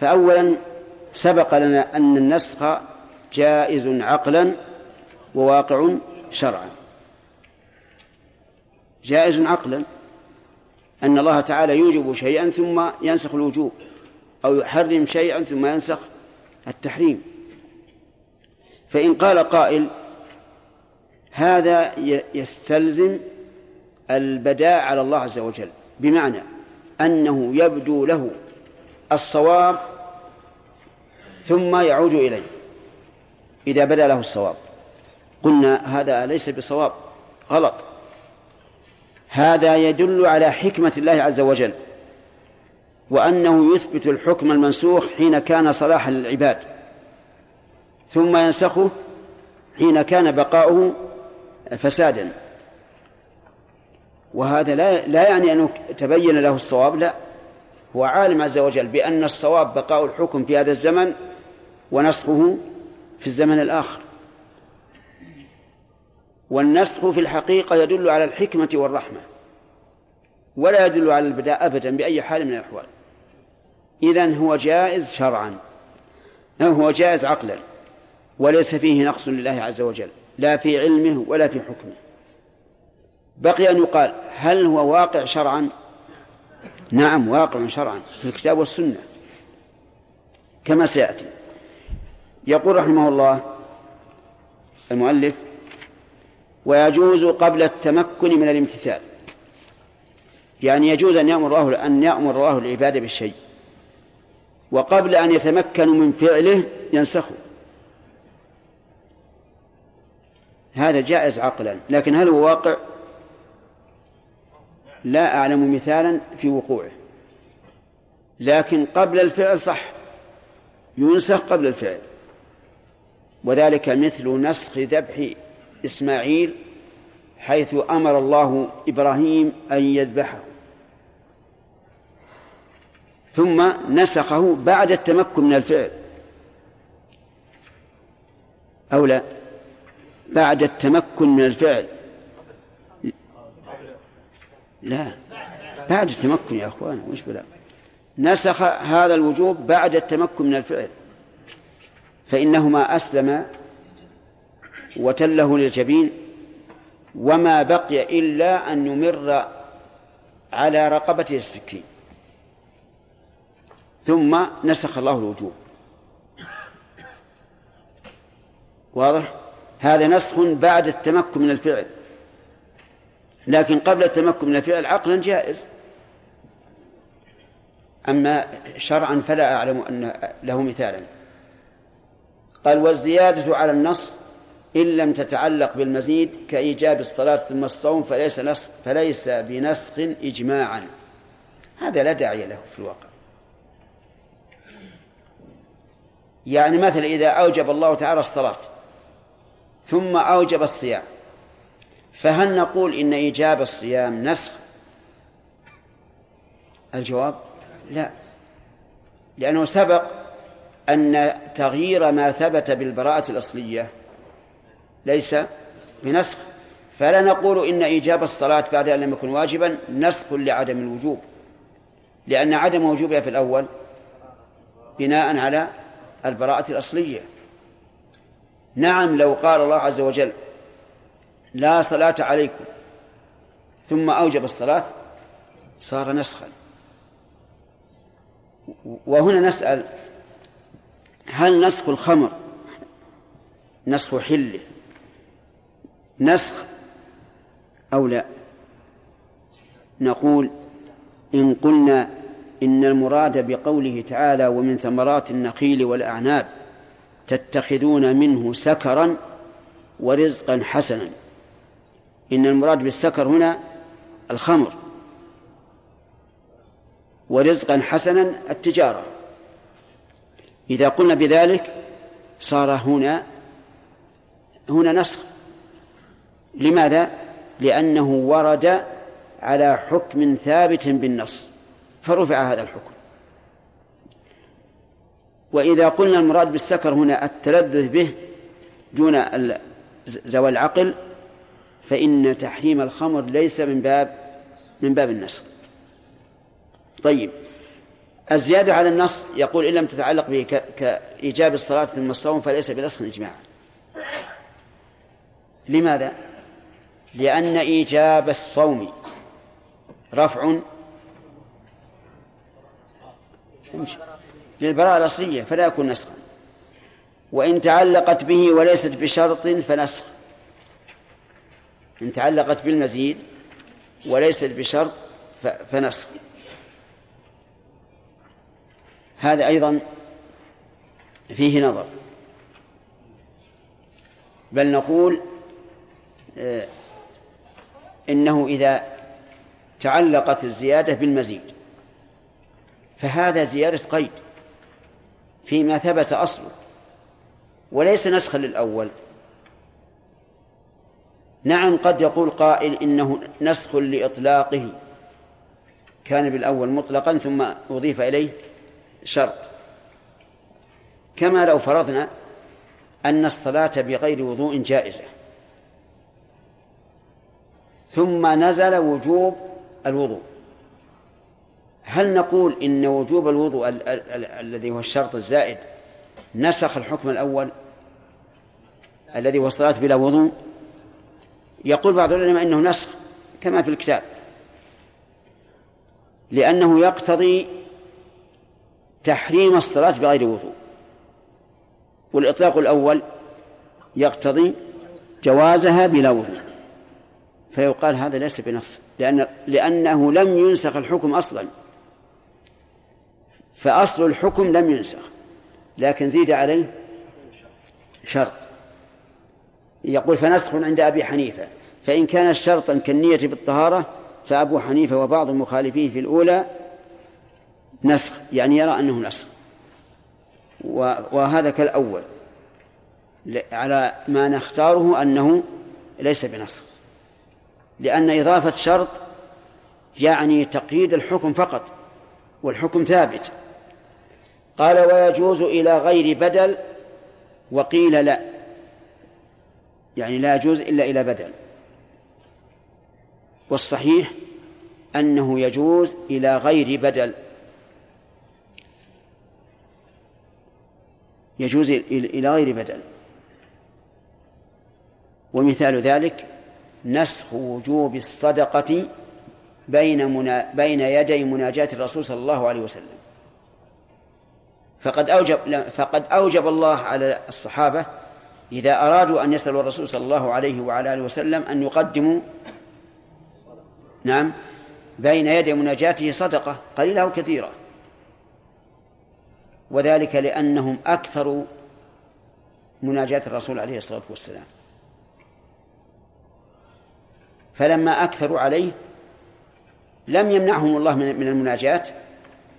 فأولا سبق لنا أن النسخ جائز عقلا وواقع شرعا. جائز عقلا أن الله تعالى يوجب شيئا ثم ينسخ الوجوب أو يحرم شيئا ثم ينسخ التحريم. فإن قال قائل هذا يستلزم البداء على الله عز وجل بمعنى أنه يبدو له الصواب ثم يعود إليه إذا بدا له الصواب. قلنا هذا ليس بصواب غلط. هذا يدل على حكمة الله عز وجل وأنه يثبت الحكم المنسوخ حين كان صلاحا للعباد ثم ينسخه حين كان بقاؤه فسادا. وهذا لا لا يعني أنه تبين له الصواب لا. هو عالم عز وجل بأن الصواب بقاء الحكم في هذا الزمن ونسخه في الزمن الآخر. والنسخ في الحقيقة يدل على الحكمة والرحمة ولا يدل على البداء أبدا بأي حال من الأحوال. إذن هو جائز شرعا هو جائز عقلا وليس فيه نقص لله عز وجل لا في علمه ولا في حكمه. بقي أن يقال هل هو واقع شرعا؟ نعم واقع شرعا في الكتاب والسنة. كما سيأتي. يقول رحمه الله المؤلف ويجوز قبل التمكن من الامتثال. يعني يجوز أن يأمر الله أن يأمر الله العباد بالشيء. وقبل أن يتمكنوا من فعله ينسخه. هذا جائز عقلا لكن هل هو واقع؟ لا أعلم مثالا في وقوعه. لكن قبل الفعل صح. ينسخ قبل الفعل. وذلك مثل نسخ ذبح إسماعيل حيث أمر الله إبراهيم أن يذبحه. ثم نسخه بعد التمكن من الفعل. أو لا. بعد التمكن من الفعل. لا. بعد التمكن يا أخوان وش بلا. نسخ هذا الوجوب بعد التمكن من الفعل. فإنهما أسلم وتله للجبين وما بقي إلا أن يمر على رقبته السكين. ثم نسخ الله الوجوب. واضح؟ هذا نسخ بعد التمكن من الفعل. لكن قبل التمكن من الفعل عقلا جائز. أما شرعا فلا أعلم أن له مثالا. قال والزيادة على النص إن لم تتعلق بالمزيد كإيجاب الصلاة ثم الصوم فليس نسخ فليس بنسخ إجماعا. هذا لا داعي له في الواقع. يعني مثلا إذا أوجب الله تعالى الصلاة ثم أوجب الصيام فهل نقول إن إيجاب الصيام نسخ؟ الجواب لا لأنه سبق أن تغيير ما ثبت بالبراءة الأصلية ليس بنسخ. فلا نقول إن إيجاب الصلاة بعد أن لم يكن واجبا نسخ لعدم الوجوب لأن عدم وجوبها في الأول بناء على البراءة الأصلية. نعم لو قال الله عز وجل لا صلاة عليكم. ثم أوجب الصلاة صار نسخا. وهنا نسأل هل نسخ الخمر نسخ حلة نسخ أو لا؟ نقول إن قلنا إن المراد بقوله تعالى ومن ثمرات النخيل والأعناب تتخذون منه سكرا ورزقا حسنا. إن المراد بالسكر هنا الخمر ورزقا حسنا التجارة. إذا قلنا بذلك صار هنا هنا نسخ. لماذا؟ لأنه ورد على حكم ثابت بالنص فرفع هذا الحكم. وإذا قلنا المراد بالسكر هنا التلذذ به دون زوال العقل فإن تحريم الخمر ليس من باب من باب النسخ طيب. الزيادة على النص يقول إن لم تتعلق به كإيجاب الصلاة ثم الصوم فليس بنسخ إجماعا. لماذا؟ لأن إيجاب الصوم رفع للبراءة الأصلية فلا يكون نسخا وإن تعلقت به وليست بشرط فنسخ إن تعلقت بالمزيد وليست بشرط فنسخ هذا أيضا فيه نظر. بل نقول آه، إنه إذا تعلقت الزيادة بالمزيد فهذا زيادة قيد فيما ثبت أصله وليس نسخا للأول. نعم قد يقول قائل إنه نسخ لإطلاقه. كان بالأول مطلقا ثم أضيف إليه شرط. كما لو فرضنا أن الصلاة بغير وضوء جائزة. ثم نزل وجوب الوضوء. هل نقول إن وجوب الوضوء ال- ال- ال- الذي هو الشرط الزائد نسخ الحكم الأول الذي هو الصلاة بلا وضوء؟ يقول بعض العلماء إنه نسخ كما في الكتاب. لأنه يقتضي تحريم الصلاة بغير وضوء. والإطلاق الأول يقتضي جوازها بلا وضوء. فيقال هذا ليس بنص لأن لأنه لم ينسخ الحكم أصلا. فأصل الحكم لم ينسخ لكن زيد عليه شرط. يقول فنسخ عند أبي حنيفة فإن كان شرطا كالنية بالطهارة فأبو حنيفة وبعض مخالفيه في الأولى نسخ يعني يرى أنه نسخ. وهذا كالأول. على ما نختاره أنه ليس بنسخ. لأن إضافة شرط يعني تقييد الحكم فقط والحكم ثابت. قال ويجوز إلى غير بدل وقيل لا. يعني لا يجوز إلا إلى بدل. والصحيح أنه يجوز إلى غير بدل. يجوز إلى غير بدل. ومثال ذلك نسخ وجوب الصدقة بين منا بين يدي مناجاة الرسول صلى الله عليه وسلم. فقد أوجب فقد أوجب الله على الصحابة إذا أرادوا أن يسألوا الرسول صلى الله عليه وعلى آله وسلم أن يقدموا نعم بين يدي مناجاته صدقة قليلة أو كثيرة. وذلك لأنهم أكثر مناجاة الرسول عليه الصلاة والسلام. فلما أكثروا عليه لم يمنعهم الله من المناجاة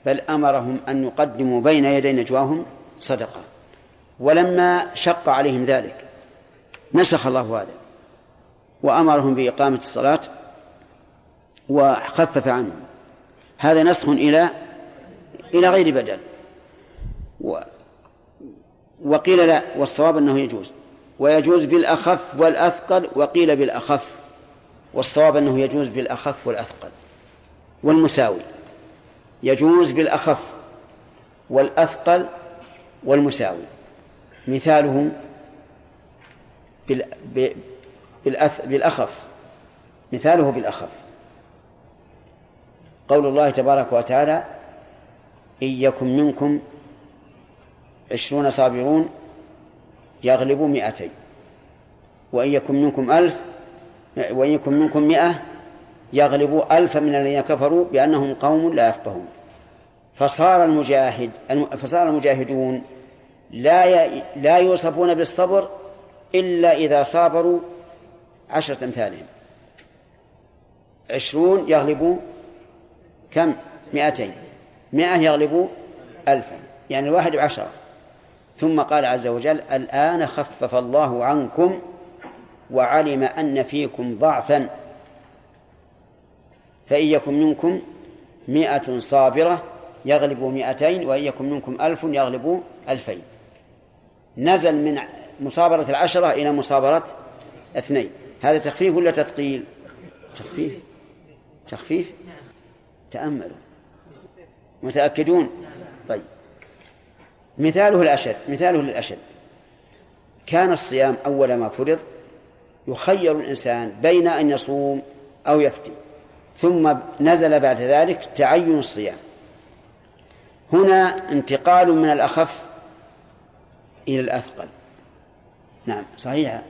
بل أمرهم أن يقدموا بين يدي نجواهم صدقة. ولما شق عليهم ذلك نسخ الله هذا وأمرهم بإقامة الصلاة وخفف عنهم. هذا نسخ إلى إلى غير بدل. و وقيل لا والصواب أنه يجوز. ويجوز بالأخف والأثقل وقيل بالأخف. والصواب أنه يجوز بالأخف والأثقل. والمساوي. يجوز بالأخف والأثقل والمساوي. مثاله بالأخف. مثاله بالأخف. قول الله تبارك وتعالى إن يكن منكم عشرون صابرون يغلبوا مئتين. وإن يكن منكم ألف وإن يكن منكم مئة يغلبوا ألف من الذين كفروا بأنهم قوم لا يفقهون. فصار المجاهد فصار المجاهدون لا لا يوصفون بالصبر إلا إذا صابروا عشرة أمثالهم. عشرون يغلبوا كم؟ مئتين. مئة يغلبوا ألفا. يعني الواحد بعشرة. ثم قال عز وجل الآن خفف الله عنكم وعلم أن فيكم ضعفا. فإن يكن منكم مئة صابرة يغلب مئتين وإن يكن منكم ألف يغلب ألفين. نزل من مصابرة العشرة إلى مصابرة اثنين. هذا تخفيف ولا تثقيل؟ تخفيف. تخفيف؟ تأملوا متأكدون؟ طيب. مثاله الأشد مثاله للأشد. كان الصيام أول ما فرض يخير الإنسان بين أن يصوم أو يفتي ثم نزل بعد ذلك تعين الصيام. هنا انتقال من الأخف إلى الأثقل. نعم صحيح.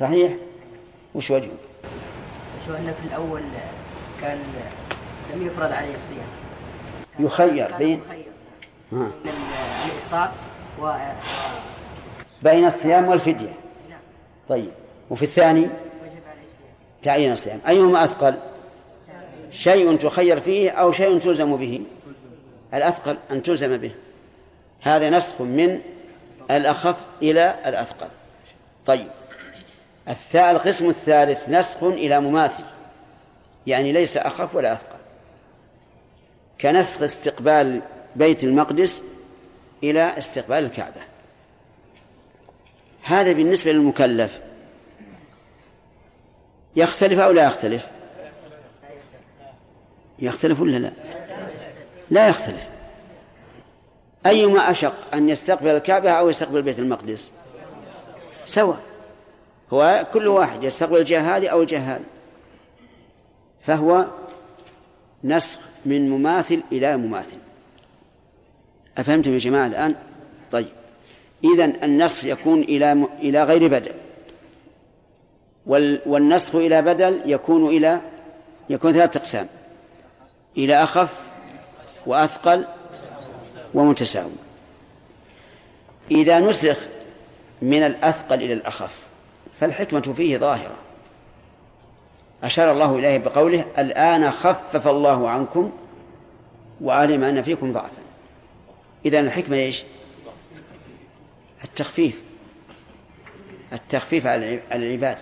صحيح؟ وش وجهه؟ شو أن في الأول كان لم يفرض عليه الصيام. يخير بين. الإفطار و بين الصيام والفدية. طيب. وفي الثاني؟ تعيين الصيام. أيهما أثقل؟ شيء تخير فيه أو شيء تلزم به؟ الأثقل أن تلزم به. هذا نسخ من الأخف إلى الأثقل. طيب. القسم الثالث نسخ إلى مماثل يعني ليس أخف ولا أثقل. كنسخ استقبال بيت المقدس إلى استقبال الكعبة. هذا بالنسبة للمكلف. يختلف أو لا يختلف؟ يختلف ولا لا؟ لا يختلف. أيما أشق أن يستقبل الكعبة أو يستقبل بيت المقدس؟ سواء. هو كل واحد يستقبل الجهة هذه أو الجهة فهو نسخ من مماثل إلى مماثل. أفهمتم يا جماعة الآن؟ طيب. إذا النسخ يكون إلى إلى غير بدل. والنسخ إلى بدل يكون إلى يكون ثلاثة أقسام. إلى أخف وأثقل ومتساوي. إذا نسخ من الأثقل إلى الأخف فالحكمة فيه ظاهرة. أشار الله إليه بقوله الآن خفف الله عنكم وعلم أن فيكم ضعفا. إذا الحكمة إيش؟ التخفيف. التخفيف على العباد.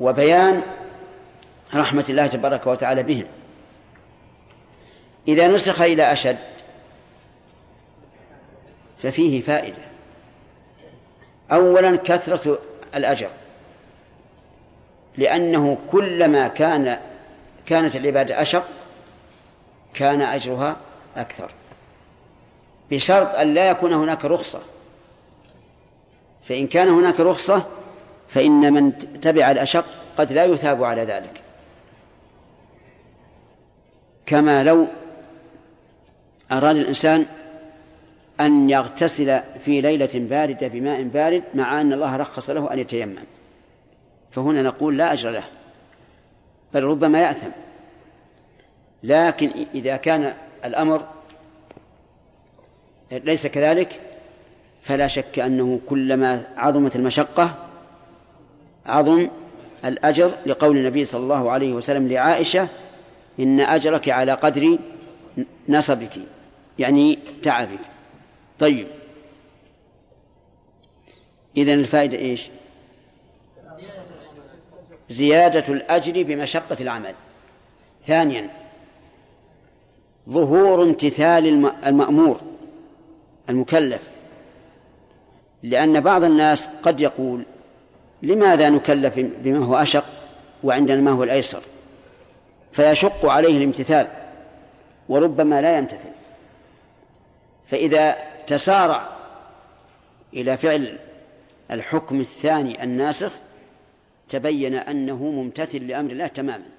وبيان رحمة الله تبارك وتعالى بهم. إذا نسخ إلى أشد ففيه فائدة. أولا كثرة الأجر. لأنه كلما كان كانت العبادة أشق كان أجرها أكثر. بشرط أن لا يكون هناك رخصة. فإن كان هناك رخصة فإن من تبع الأشق قد لا يثاب على ذلك. كما لو أراد الإنسان أن يغتسل في ليلة باردة بماء بارد مع أن الله رخص له أن يتيمم. فهنا نقول لا أجر له بل ربما يأثم. لكن إذا كان الأمر ليس كذلك فلا شك أنه كلما عظمت المشقة عظم الأجر لقول النبي صلى الله عليه وسلم لعائشة إن أجرك على قدر نصبك يعني تعبك. طيب. إذن الفائدة إيش؟ زيادة الأجر بمشقة العمل. ثانيا ظهور امتثال المأمور المكلف. لأن بعض الناس قد يقول لماذا نكلف بما هو أشق وعندنا ما هو الأيسر؟ فيشق عليه الامتثال وربما لا يمتثل. فإذا تسارع إلى فعل الحكم الثاني الناسخ تبين أنه ممتثل لأمر الله تماما.